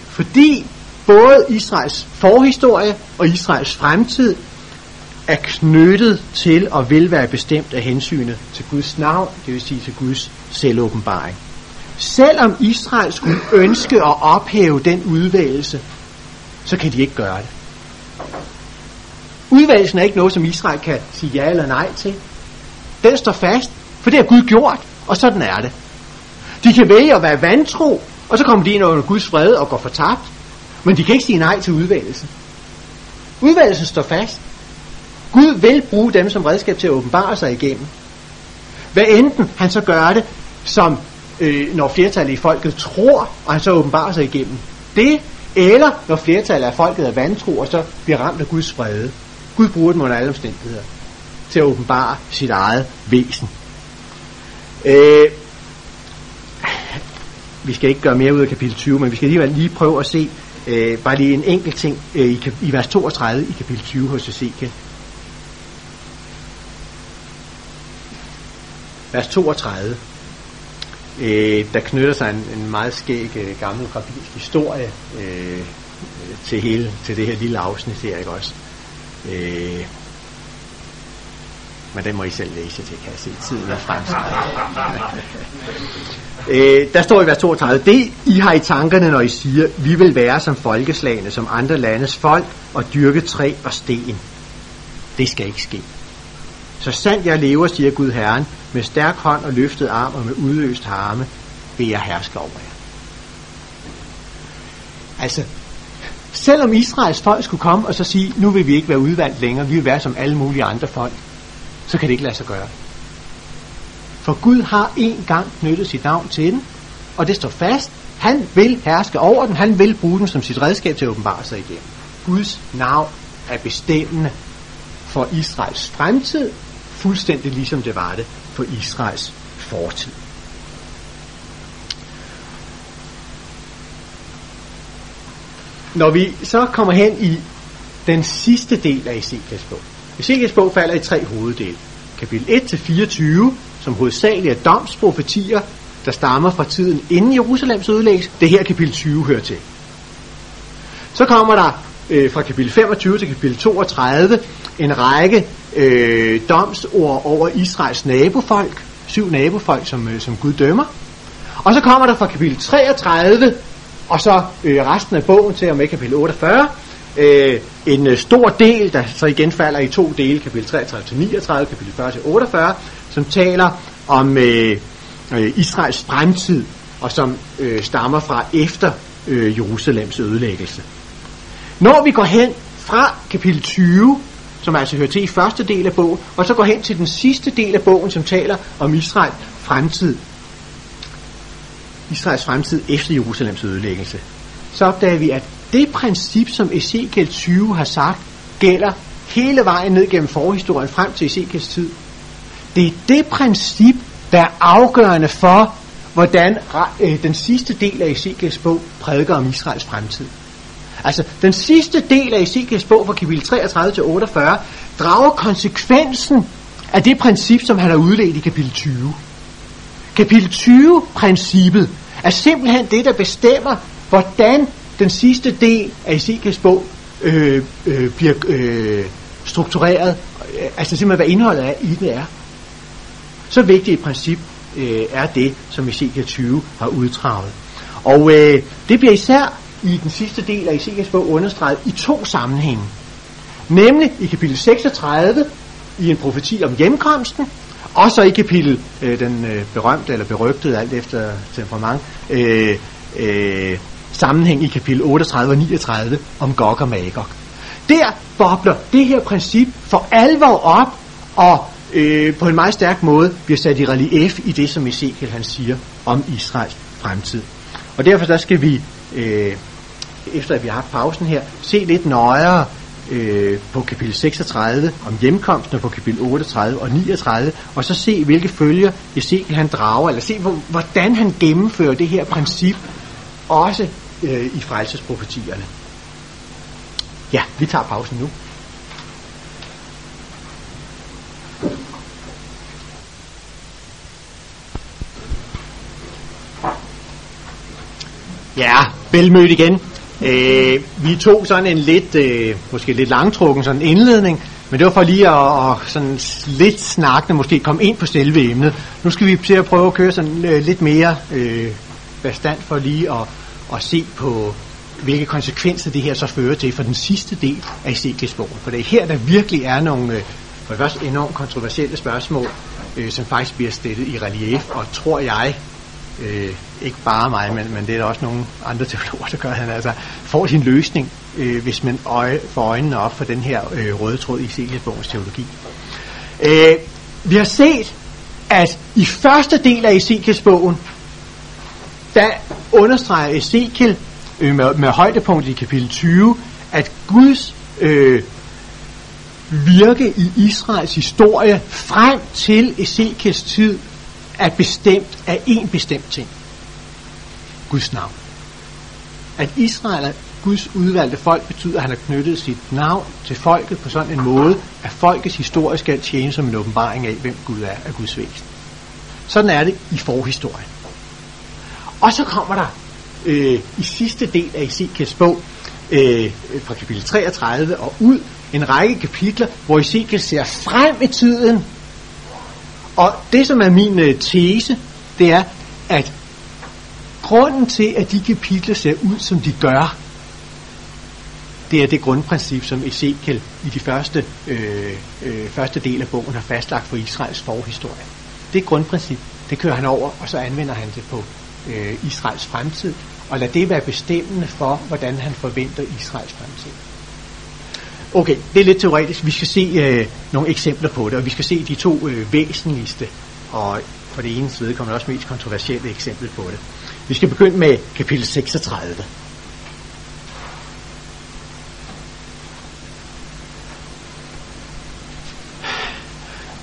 S1: Fordi både Israels forhistorie og Israels fremtid er knyttet til og vil være bestemt af hensynet til Guds navn, det vil sige til Guds selvåbenbaring. Selvom Israel skulle ønske at ophæve den udvalgelse, så kan de ikke gøre det. Udvalgelsen er ikke noget, som Israel kan sige ja eller nej til. Den står fast, for det har Gud gjort, og sådan er det. De kan vælge at være vantro, og så kommer de ind under Guds fred og går fortabt. Men de kan ikke sige nej til udvalgelsen. Udvalgelsen står fast. Gud vil bruge dem som redskab til at åbenbare sig igennem. Hvad enten han så gør det som øh, når flertallet i folket tror, og han så åbenbarer sig igennem det, eller når flertallet af folket er vantro, og så bliver ramt af Guds frede. Gud bruger dem under alle omstændigheder til at åbenbare sit eget væsen. Øh, vi skal ikke gøre mere ud af kapitel 20, men vi skal alligevel lige prøve at se øh, bare lige en enkelt ting øh, i, i vers 32 i kapitel 20 hos Ezekiel. Vers 32. Øh, der knytter sig en, en meget skæg øh, gammel rabbinsk historie øh, øh til hele til det her lille afsnit her, ikke også? Øh, men den må I selv læse til, kan jeg se. Tiden er fremskreden. (laughs) øh, der står i vers 32, det I har i tankerne, når I siger, vi vil være som folkeslagene, som andre landes folk, og dyrke træ og sten. Det skal ikke ske. Så sandt jeg lever, siger Gud Herren, med stærk hånd og løftet arm og med udløst harme, vil jeg herske over jer. Altså, selvom Israels folk skulle komme og så sige, nu vil vi ikke være udvalgt længere, vi vil være som alle mulige andre folk, så kan det ikke lade sig gøre. For Gud har en gang knyttet sit navn til den, og det står fast. Han vil herske over den, han vil bruge den som sit redskab til at åbenbare sig igen. Guds navn er bestemmende for Israels fremtid, fuldstændig ligesom det var det for Israels fortid. Når vi så kommer hen i den sidste del af Ezekiels bog, Ezekiels bog falder i tre hoveddele. Kapitel 1-24, som hovedsageligt er domsprofetier, der stammer fra tiden inden Jerusalems ødelæggelse. Det her kapitel 20 hører til. Så kommer der øh, fra kapitel 25 til kapitel 32 en række øh, domsord over Israels nabofolk, syv nabofolk, som, øh, som Gud dømmer. Og så kommer der fra kapitel 33, og så øh, resten af bogen til og med kapitel 48, øh, en øh, stor del, der så igen falder i to dele, kapitel 33 til 39, kapitel 40 til 48, som taler om øh, øh, Israels fremtid, og som øh, stammer fra efter øh, Jerusalems ødelæggelse. Når vi går hen fra kapitel 20, som altså hører til i første del af bogen, og så går hen til den sidste del af bogen, som taler om Israels fremtid. Israels fremtid efter Jerusalems ødelæggelse. Så opdager vi, at det princip, som Ezekiel 20 har sagt, gælder hele vejen ned gennem forhistorien frem til Ezekiels tid. Det er det princip, der er afgørende for, hvordan øh, den sidste del af Ezekiels bog prædiker om Israels fremtid. Altså, den sidste del af Ezekiels bog fra kapitel 33 til 48 drager konsekvensen af det princip, som han har udledt i kapitel 20. Kapitel 20-princippet er simpelthen det, der bestemmer, hvordan den sidste del af Ezekiels bog øh, øh, bliver øh, struktureret, øh, altså simpelthen hvad indholdet er, i det er. Så vigtigt et princip øh, er det, som Ezekiel 20 har udtravet. Og øh, det bliver især i den sidste del af Ezekiels bog understreget i to sammenhænge. Nemlig i kapitel 36 i en profeti om hjemkomsten, og så i kapitel, øh, den øh, berømte eller berygtede, alt efter temperament, øh, øh, sammenhæng i kapitel 38 og 39 om Gog og Magog. Der bobler det her princip for alvor op, og øh, på en meget stærk måde bliver sat i relief i det, som Ezekiel han siger om Israels fremtid. Og derfor så skal vi, øh, efter at vi har haft pausen her, se lidt nøjere øh, på kapitel 36 om hjemkomsten og på kapitel 38 og 39, og så se, hvilke følger Ezekiel han drager, eller se, hvordan han gennemfører det her princip, også øh, i frelsesprofetierne. Ja, vi tager pausen nu. Ja, velmødt igen. Øh, vi tog sådan en lidt, øh, måske lidt langtrukken sådan indledning, men det var for lige at, at sådan lidt snakkende måske komme ind på selve emnet. Nu skal vi til at prøve at køre sådan øh, lidt mere øh, bestand for lige at, at se på, hvilke konsekvenser det her så fører til for den sidste del af Ezekiels bogen. For det er her, der virkelig er nogle, øh, for det første enormt kontroversielle spørgsmål, øh, som faktisk bliver stillet i relief, og tror jeg, øh, ikke bare mig, men, men det er der også nogle andre (laughs) teologer, der gør, at han altså får sin løsning, øh, hvis man øje, får øjnene op for den her øh, røde tråd i Ezekiels bogens teologi. Øh, vi har set, at i første del af Ezekiels bogen, der understreger Ezekiel øh, med, med højdepunkt i kapitel 20, at Guds øh, virke i Israels historie frem til Ezekiels tid er bestemt af en bestemt ting. Guds navn. At Israel er Guds udvalgte folk betyder, at han har knyttet sit navn til folket på sådan en måde, at folkets historie skal tjene som en åbenbaring af, hvem Gud er af Guds væsen. Sådan er det i forhistorien. Og så kommer der øh, i sidste del af Ezekiels bog, øh, fra kapitel 33 og ud, en række kapitler, hvor Ezekiel ser frem i tiden. Og det, som er min øh, tese, det er, at grunden til, at de kapitler ser ud, som de gør, det er det grundprincip, som Ezekiel i de første, øh, øh, første del af bogen har fastlagt for Israels forhistorie. Det grundprincip, det kører han over, og så anvender han det på øh, Israels fremtid, og lad det være bestemmende for, hvordan han forventer Israels fremtid. Okay, det er lidt teoretisk. Vi skal se øh, nogle eksempler på det, og vi skal se de to øh, væsentligste, og for det ene side kommer også mest kontroversielle eksempel på det. Vi skal begynde med kapitel 36.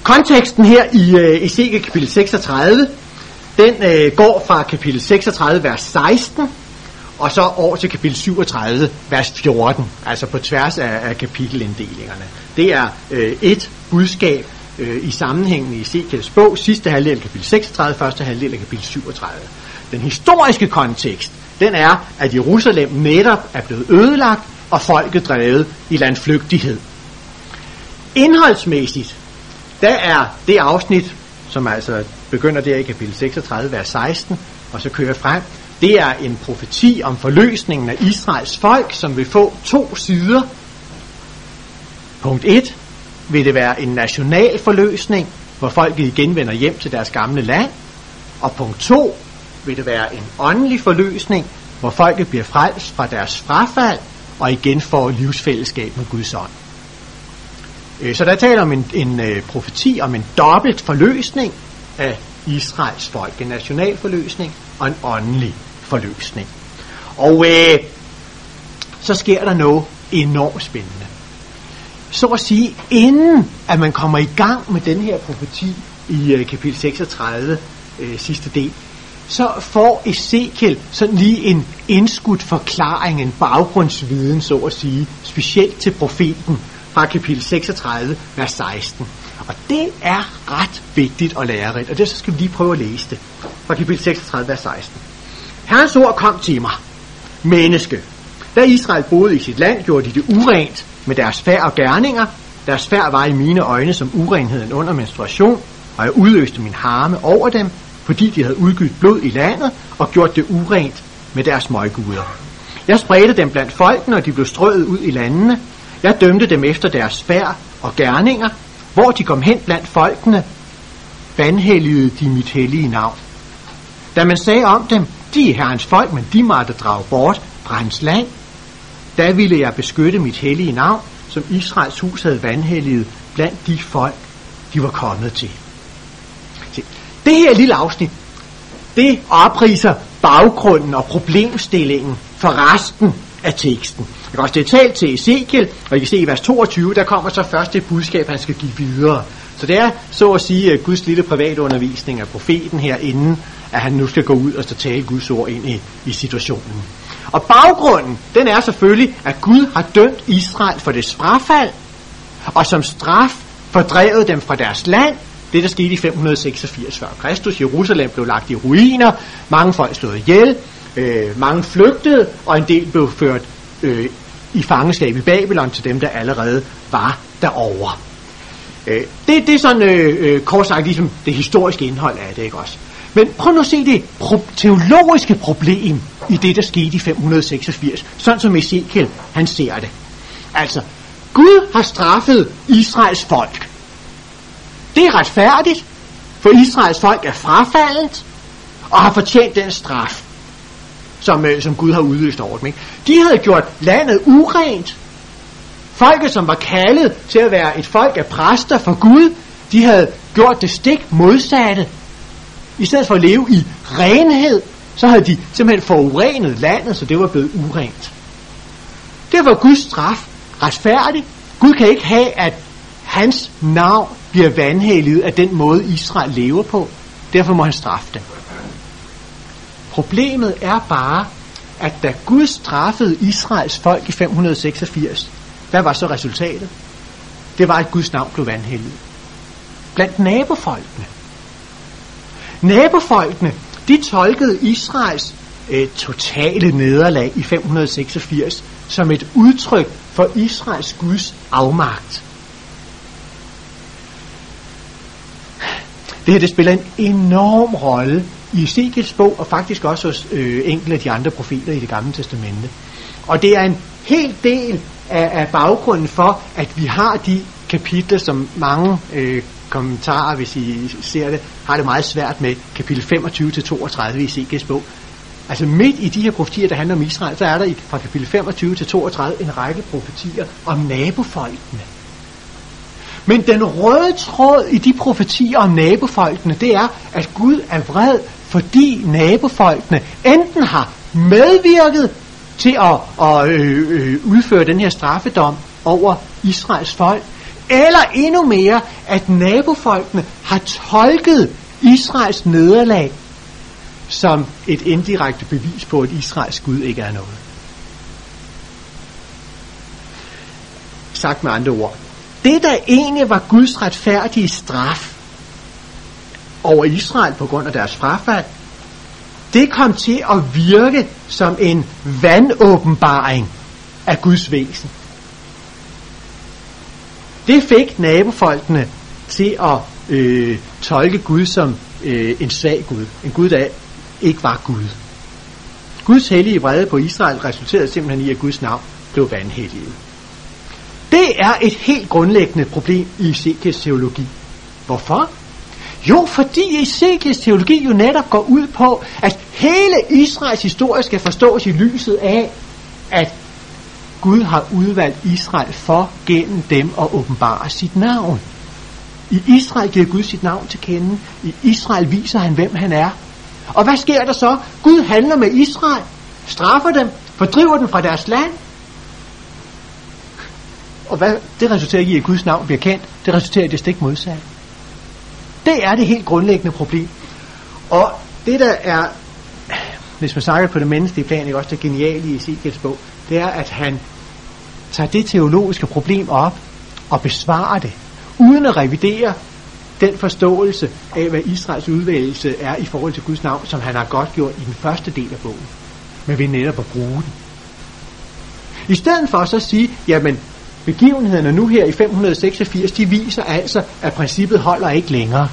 S1: Konteksten her i øh, Ezekiel kapitel 36, den øh, går fra kapitel 36, vers 16, og så over til kapitel 37, vers 14, altså på tværs af, af kapitelinddelingerne. Det er øh, et budskab øh, i sammenhængen i Ezekiels bog, sidste halvdel af kapitel 36, første halvdel af kapitel 37. Den historiske kontekst, den er, at Jerusalem netop er blevet ødelagt, og folket drevet i landflygtighed. Indholdsmæssigt, der er det afsnit, som altså begynder der i kapitel 36, vers 16, og så kører frem, det er en profeti om forløsningen af Israels folk, som vil få to sider. Punkt 1 vil det være en national forløsning, hvor folket igen vender hjem til deres gamle land. Og punkt 2 vil det være en åndelig forløsning, hvor folket bliver frelst fra deres frafald og igen får livsfællesskab med Guds ånd. Øh, så der taler om en, en øh, profeti om en dobbelt forløsning af Israels folk. En national forløsning og en åndelig forløsning. Og øh, så sker der noget enormt spændende. Så at sige, inden at man kommer i gang med den her profeti i øh, kapitel 36, øh, sidste del, så får Ezekiel sådan lige en indskudt forklaring, en baggrundsviden, så at sige, specielt til profeten fra kapitel 36, vers 16. Og det er ret vigtigt at lære, og det så skal vi lige prøve at læse det. Fra kapitel 36, vers 16. Herrens ord kom til mig, menneske. Da Israel boede i sit land, gjorde de det urent med deres færd og gerninger. Deres færd var i mine øjne som urenheden under menstruation, og jeg udøste min harme over dem, fordi de havde udgivet blod i landet og gjort det urent med deres møgguder. Jeg spredte dem blandt folkene, og de blev strøget ud i landene. Jeg dømte dem efter deres færd og gerninger, hvor de kom hen blandt folkene, vanhelligede de mit hellige navn. Da man sagde om dem, de er herrens folk, men de måtte drage bort fra hans land. Da ville jeg beskytte mit hellige navn, som Israels hus havde vandhelliget blandt de folk, de var kommet til. Det her lille afsnit, det opriser baggrunden og problemstillingen for resten af teksten. Jeg også det er talt til Ezekiel, og I kan se i vers 22, der kommer så først det budskab, han skal give videre. Så det er så at sige Guds lille privatundervisning af profeten herinde, at han nu skal gå ud og så tale Guds ord ind i, i situationen. Og baggrunden, den er selvfølgelig, at Gud har dømt Israel for det straffald, og som straf fordrevet dem fra deres land, det der skete i 586 før Kristus. Jerusalem blev lagt i ruiner, mange folk slået ihjel, øh, mange flygtede, og en del blev ført øh, i fangenskab i Babylon til dem, der allerede var derovre. Øh, det, det er sådan øh, øh, kort sagt ligesom det historiske indhold af det, ikke også? Men prøv nu at se det pro- teologiske problem i det, der skete i 586, sådan som Ezekiel han ser det. Altså, Gud har straffet Israels folk. Det er retfærdigt, for Israels folk er frafaldet og har fortjent den straf, som, øh, som Gud har udløst over dem. Ikke? De havde gjort landet urent. Folket, som var kaldet til at være et folk af præster for Gud, de havde gjort det stik modsatte. I stedet for at leve i renhed, så havde de simpelthen forurenet landet, så det var blevet urent. Det var Guds straf retfærdig. Gud kan ikke have, at hans navn bliver vanhelliget af den måde, Israel lever på. Derfor må han straffe dem. Problemet er bare, at da Gud straffede Israels folk i 586, hvad var så resultatet? Det var, at Guds navn blev vandhældet. Blandt nabofolkene. Nabofolkene, de tolkede Israels øh, totale nederlag i 586 som et udtryk for Israels Guds afmagt. Det her det spiller en enorm rolle i Ezekiels bog, og faktisk også hos øh, enkelte af de andre profeter i det gamle testamente. Og det er en hel del af, af baggrunden for, at vi har de kapitler, som mange øh, kommentarer, hvis I ser det, har det meget svært med, kapitel 25-32 i Ezekiels bog. Altså midt i de her profetier, der handler om Israel, så er der fra kapitel 25 til 32 en række profetier om nabofolkene. Men den røde tråd i de profetier om nabofolkene, det er, at Gud er vred, fordi nabofolkene enten har medvirket til at, at øh, øh, udføre den her straffedom over Israels folk, eller endnu mere, at nabofolkene har tolket Israels nederlag som et indirekte bevis på, at Israels Gud ikke er noget. Sagt med andre ord. Det, der egentlig var Guds retfærdige straf over Israel på grund af deres frafald, det kom til at virke som en vandåbenbaring af Guds væsen. Det fik nabofolkene til at øh, tolke Gud som øh, en svag Gud. En Gud, der ikke var Gud. Guds hellige vrede på Israel resulterede simpelthen i, at Guds navn blev vanhelliget. Det er et helt grundlæggende problem i Ezekiels teologi. Hvorfor? Jo, fordi Ezekiels teologi jo netop går ud på, at hele Israels historie skal forstås i lyset af, at Gud har udvalgt Israel for gennem dem at åbenbare sit navn. I Israel giver Gud sit navn til kende. I Israel viser han, hvem han er. Og hvad sker der så? Gud handler med Israel, straffer dem, fordriver dem fra deres land. Og hvad det resulterer i, at Guds navn bliver kendt, det resulterer i det stik modsatte. Det er det helt grundlæggende problem. Og det der er, hvis man snakker på det menneskelige plan, ikke også det geniale i Ezekiels bog, det er, at han tager det teologiske problem op og besvarer det, uden at revidere den forståelse af, hvad Israels udvælgelse er i forhold til Guds navn, som han har godt gjort i den første del af bogen, men vi netop at bruge den. I stedet for så at sige, jamen begivenhederne nu her i 586, de viser altså, at princippet holder ikke længere.